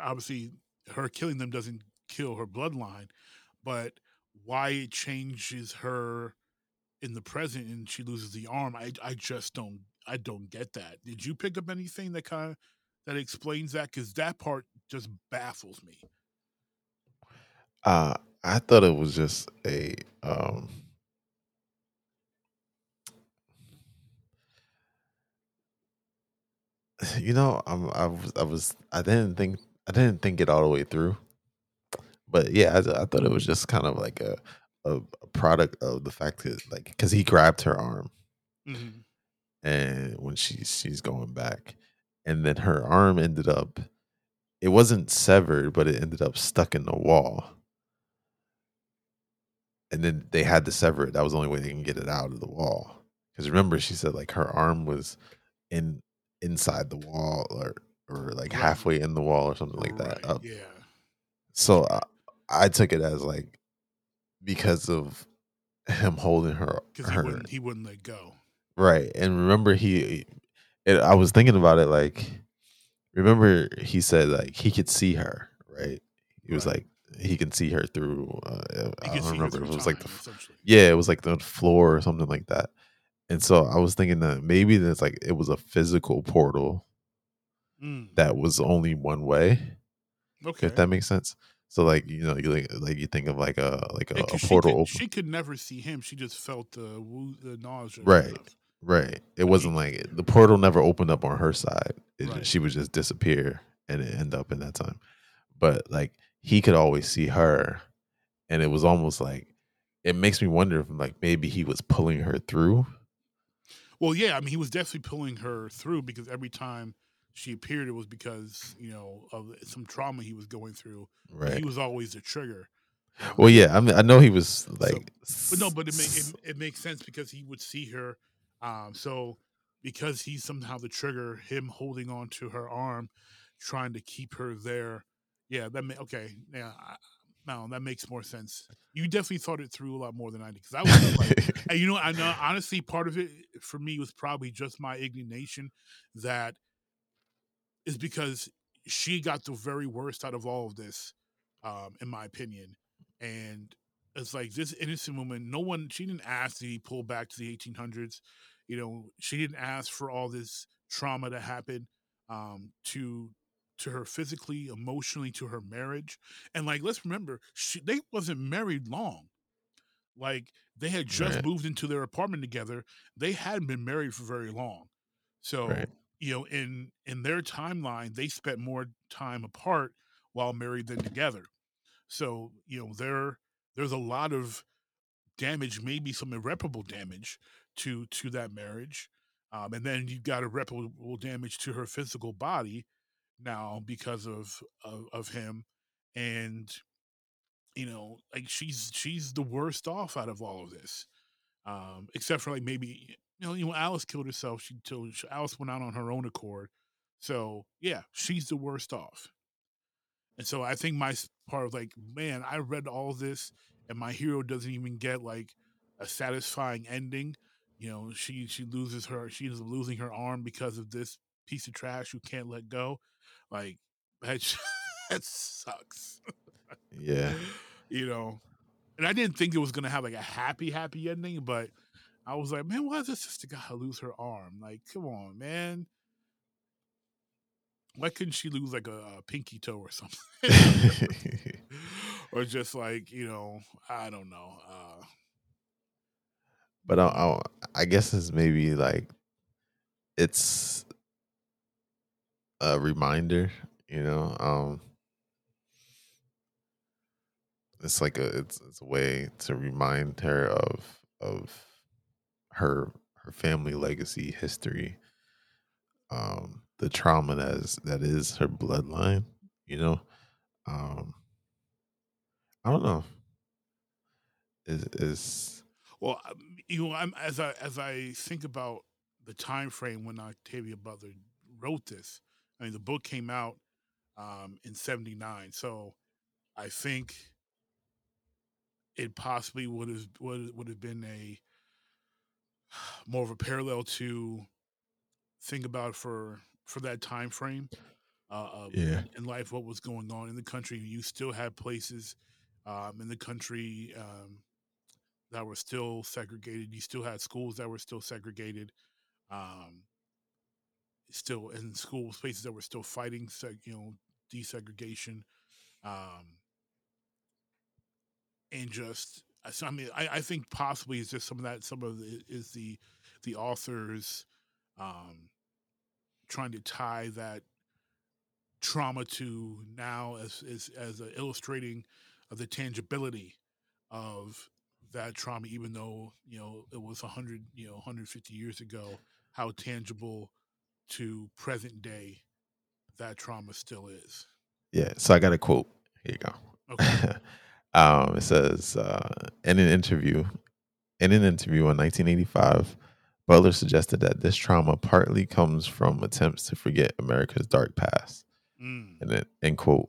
obviously her killing them doesn't kill her bloodline, but why it changes her in the present and she loses the arm, I I just don't I don't get that. Did you pick up anything that kind of that explains that? Because that part just baffles me. uh i thought it was just a um you know I'm, i was i was i didn't think i didn't think it all the way through but yeah i, I thought it was just kind of like a a, a product of the fact that like because he grabbed her arm Mhm. and when she she's going back and then her arm ended up it wasn't severed but it ended up stuck in the wall and then they had to sever it that was the only way they can get it out of the wall because remember she said like her arm was in inside the wall or or like halfway in the wall or something like that. Right. Yeah. So I, I took it as like because of him holding her Because he wouldn't he wouldn't let go. right. And remember he it, I was thinking about it like remember he said like he could see her, right? He was Right. like he can see her through uh, He I don't remember if it was like the time, f- essentially. yeah, it was like the floor or something like that. And so I was thinking that maybe that's like it was a physical portal Mm, that was only one way, okay. if that makes sense. So like you know you like, like you think of like a like a, Yeah, a 'cause she portal could, she could never see him. She just felt the woo, the nausea. Right. right. It But wasn't he- like the portal never opened up on her side. It, Right. She would just disappear and it end up in that time. But like he could always see her, and it was almost like it makes me wonder if like maybe he was pulling her through. Well, yeah. I mean, he was definitely pulling her through because every time she appeared, it was because you know of some trauma he was going through. Right. He was always the trigger. Well, yeah. I mean, I know he was like, But no, but it, make, it it makes sense because he would see her. Um, so because he's somehow the trigger, him holding on to her arm, trying to keep her there. Yeah, that may, okay. Yeah, I, no, that makes more sense. You definitely thought it through a lot more than I did because I was like, and you know, I know honestly, part of it for me was probably just my indignation that is because she got the very worst out of all of this, um, in my opinion. And it's like this innocent woman, no one, she didn't ask to be pulled back to the 1800s. You know, she didn't ask for all this trauma to happen um, to to her physically, emotionally, to her marriage. And like, let's remember, she, they wasn't married long. Like they had just Right. moved into their apartment together. They hadn't been married for very long. So, Right. You know, in in their timeline, they spent more time apart while married than together. So, you know, there there's a lot of damage, maybe some irreparable damage to to that marriage. Um, and then you've got irreparable damage to her physical body now because of of, of him. And you know, like she's she's the worst off out of all of this. Um, except for like maybe you know, you know, Alice killed herself. She told Alice went out on her own accord. So yeah, she's the worst off. And so I think my part of like, man, I read all this, and my hero doesn't even get like a satisfying ending. You know, she she loses her, she ends up losing her arm because of this piece of trash who can't let go. Like that, that sucks. Yeah. you know, and I didn't think it was gonna have like a happy, happy ending, but I was like, man, why does this sister gotta lose her arm? Like, come on, man. Why couldn't she lose like a, a pinky toe or something? or just like, you know, I don't know. Uh but I, I, I guess it's maybe like it's a reminder, you know. Um, it's like a it's, it's a way to remind her of of her her family legacy history um the trauma that is that is her bloodline you know um i don't know is is well, um, you know, I'm as I as I think about the time frame when Octavia Butler wrote this. I mean, the book came out um in 79. So I think it possibly would have would would have been a more of a parallel to think about for for that time frame uh, of Yeah. in, life what was going on in the country you still had places um, in the country um, that were still segregated you still had schools that were still segregated um, still in schools places that were still fighting seg- you know desegregation um, and just I s- I mean I, I think possibly it's just some of that some of the, is the the authors um trying to tie that trauma to now as as as a illustrating of the tangibility of that trauma even though you know it was 100 you know 150 years ago how tangible to present day that trauma still is. Yeah so i got a quote. Here you go. Okay um it says uh in an interview in an interview in 1985 Butler suggested that this trauma partly comes from attempts to forget America's dark past. Mm. And then, end quote.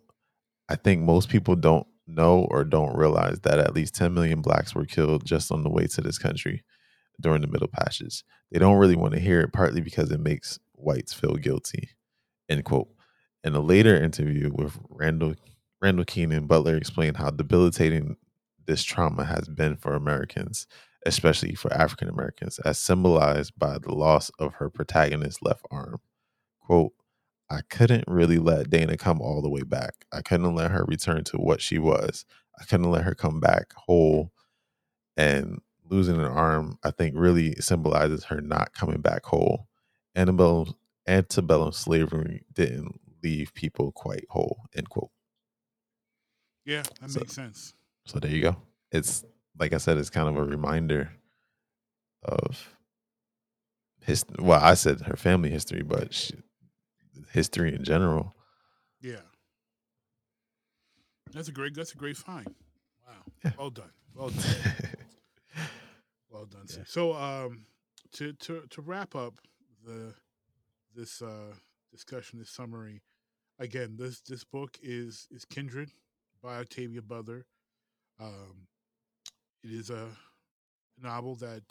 I think most people don't know or don't realize that at least 10 million blacks were killed just on the way to this country during the Middle Passage. They don't really want to hear it, partly because it makes whites feel guilty. End quote. In a later interview with Randall Randall Kenan, Butler explained how debilitating this trauma has been for Americans, especially for African Americans, as symbolized by the loss of her protagonist's left arm. Quote, I couldn't really let Dana come all the way back. I couldn't let her return to what she was. I couldn't let her come back whole. And losing an arm, I think, really symbolizes her not coming back whole. Antebellum, antebellum slavery didn't leave people quite whole. End quote. Yeah, that So- makes sense. So there you go. It's like I said, it's kind of a reminder of his. Well, I said her family history, but she, history in general. Yeah. That's a great that's a great find. Wow. Yeah. Well done. Well done. Well done. Yeah. So um to to to wrap up the this uh discussion, this summary, again, this this book is is Kindred by Octavia Butler. Um it is a novel that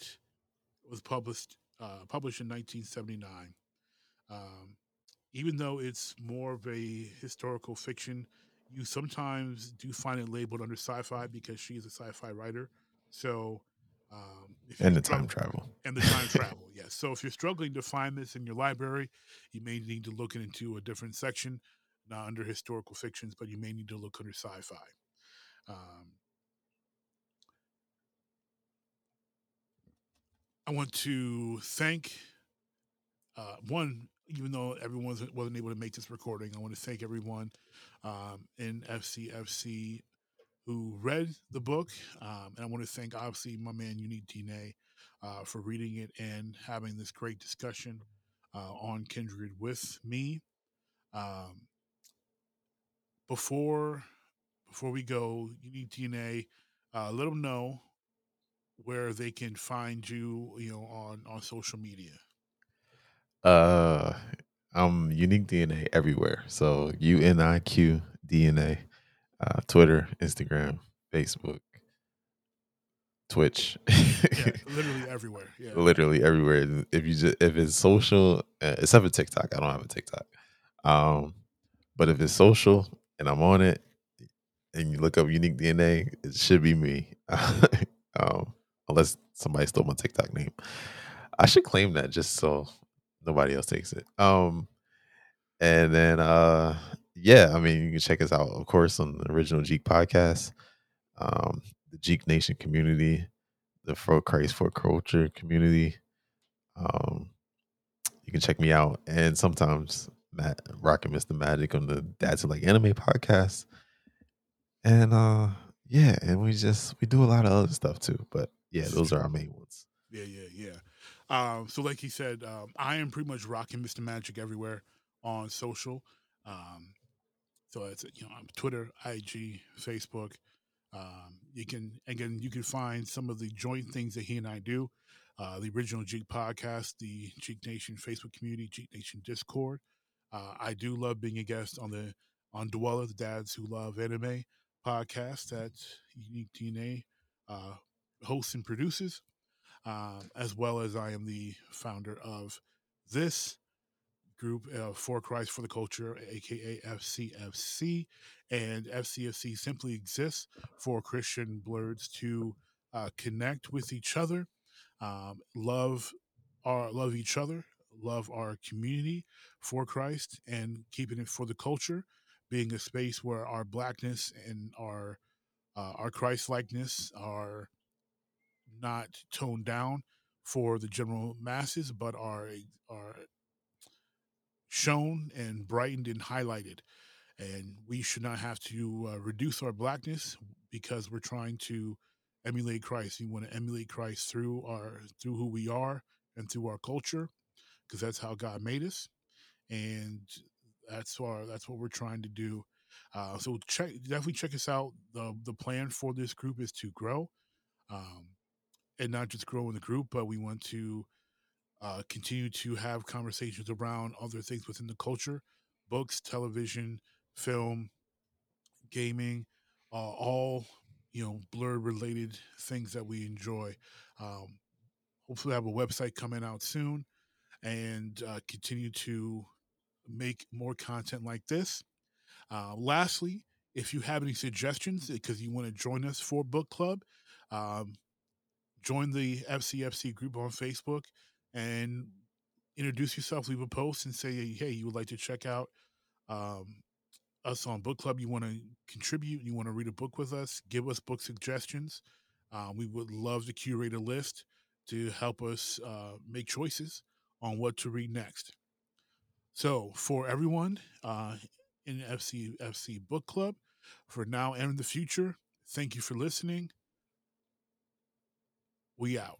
was published uh published in nineteen seventy nine. Um even though it's more of a historical fiction, you sometimes do find it labeled under sci-fi because she is a sci-fi writer. So, um, and the time travel. and the time travel, yes. So if you're struggling to find this in your library, you may need to look into a different section, not under historical fictions, but you may need to look under sci-fi. Um, I want to thank uh, one, even though everyone wasn't, wasn't able to make this recording, I want to thank everyone um, in FCFC who read the book. Um, and I want to thank, obviously, my man, UniqDNA, uh, for reading it and having this great discussion uh, on Kindred with me. Um, before before we go, UniqDNA, uh, let them know where they can find you, you know, on on social media. Uh, I'm UniqDNA everywhere. So U N I Q DNA, uh, Twitter, Instagram, Facebook, Twitch. Yeah, literally everywhere. Yeah. literally everywhere. If you just if it's social, uh, except for TikTok, I don't have a TikTok. Um, but if it's social and I'm on it, and you look up UniqDNA, it should be me. um, unless somebody stole my TikTok name, I should claim that just so nobody else takes it. Um, and then uh, yeah, I mean you can check us out, of course, on the original Geek podcast, um, the Geek Nation community, the For Christ for Culture community. Um, you can check me out, and sometimes Matt Rockin Mr. Magic on the Dads Like Anime podcast. And uh yeah, and we just we do a lot of other stuff too. But yeah, those are our main ones. Yeah, yeah, yeah. Um, so like he said, um, I am pretty much Rockin Mr. Magic everywhere on social. Um, so it's you know Twitter, IG, Facebook. Um, you can again you can find some of the joint things that he and I do. Uh, the original Geek podcast, the Geek Nation Facebook community, Geek Nation Discord. Uh, I do love being a guest on the on Dweller, the Dads Who Love Anime podcast that UniqDNA uh, hosts and produces um, as well as I am the founder of this group uh, for Christ for the Culture, aka FCFC, and FCFC simply exists for Christian blerds to uh, connect with each other, um, love our love each other, love our community for Christ, and keeping it for the culture, being a space where our blackness and our uh, our Christ likeness are not toned down for the general masses, but are are shown and brightened and highlighted. And we should not have to uh, reduce our blackness because we're trying to emulate Christ. We want to emulate Christ through our through who we are and through our culture, because that's how God made us, and that's our that's what we're trying to do. Uh, so check definitely check us out. the The plan for this group is to grow. Um, and not just grow in the group, but we want to uh, continue to have conversations around other things within the culture books, television, film, gaming, uh, all you know, blerd related things that we enjoy. Um, hopefully, I have a website coming out soon and uh, continue to make more content like this. Uh, lastly, if you have any suggestions because you want to join us for book club, um, join the FCFC group on Facebook and introduce yourself, leave a post, and say, hey, you would like to check out um, us on book club. You want to contribute, you want to read a book with us, give us book suggestions. Uh, we would love to curate a list to help us uh, make choices on what to read next. So, for everyone uh, in FCFC Book Club, for now and in the future, thank you for listening. We out.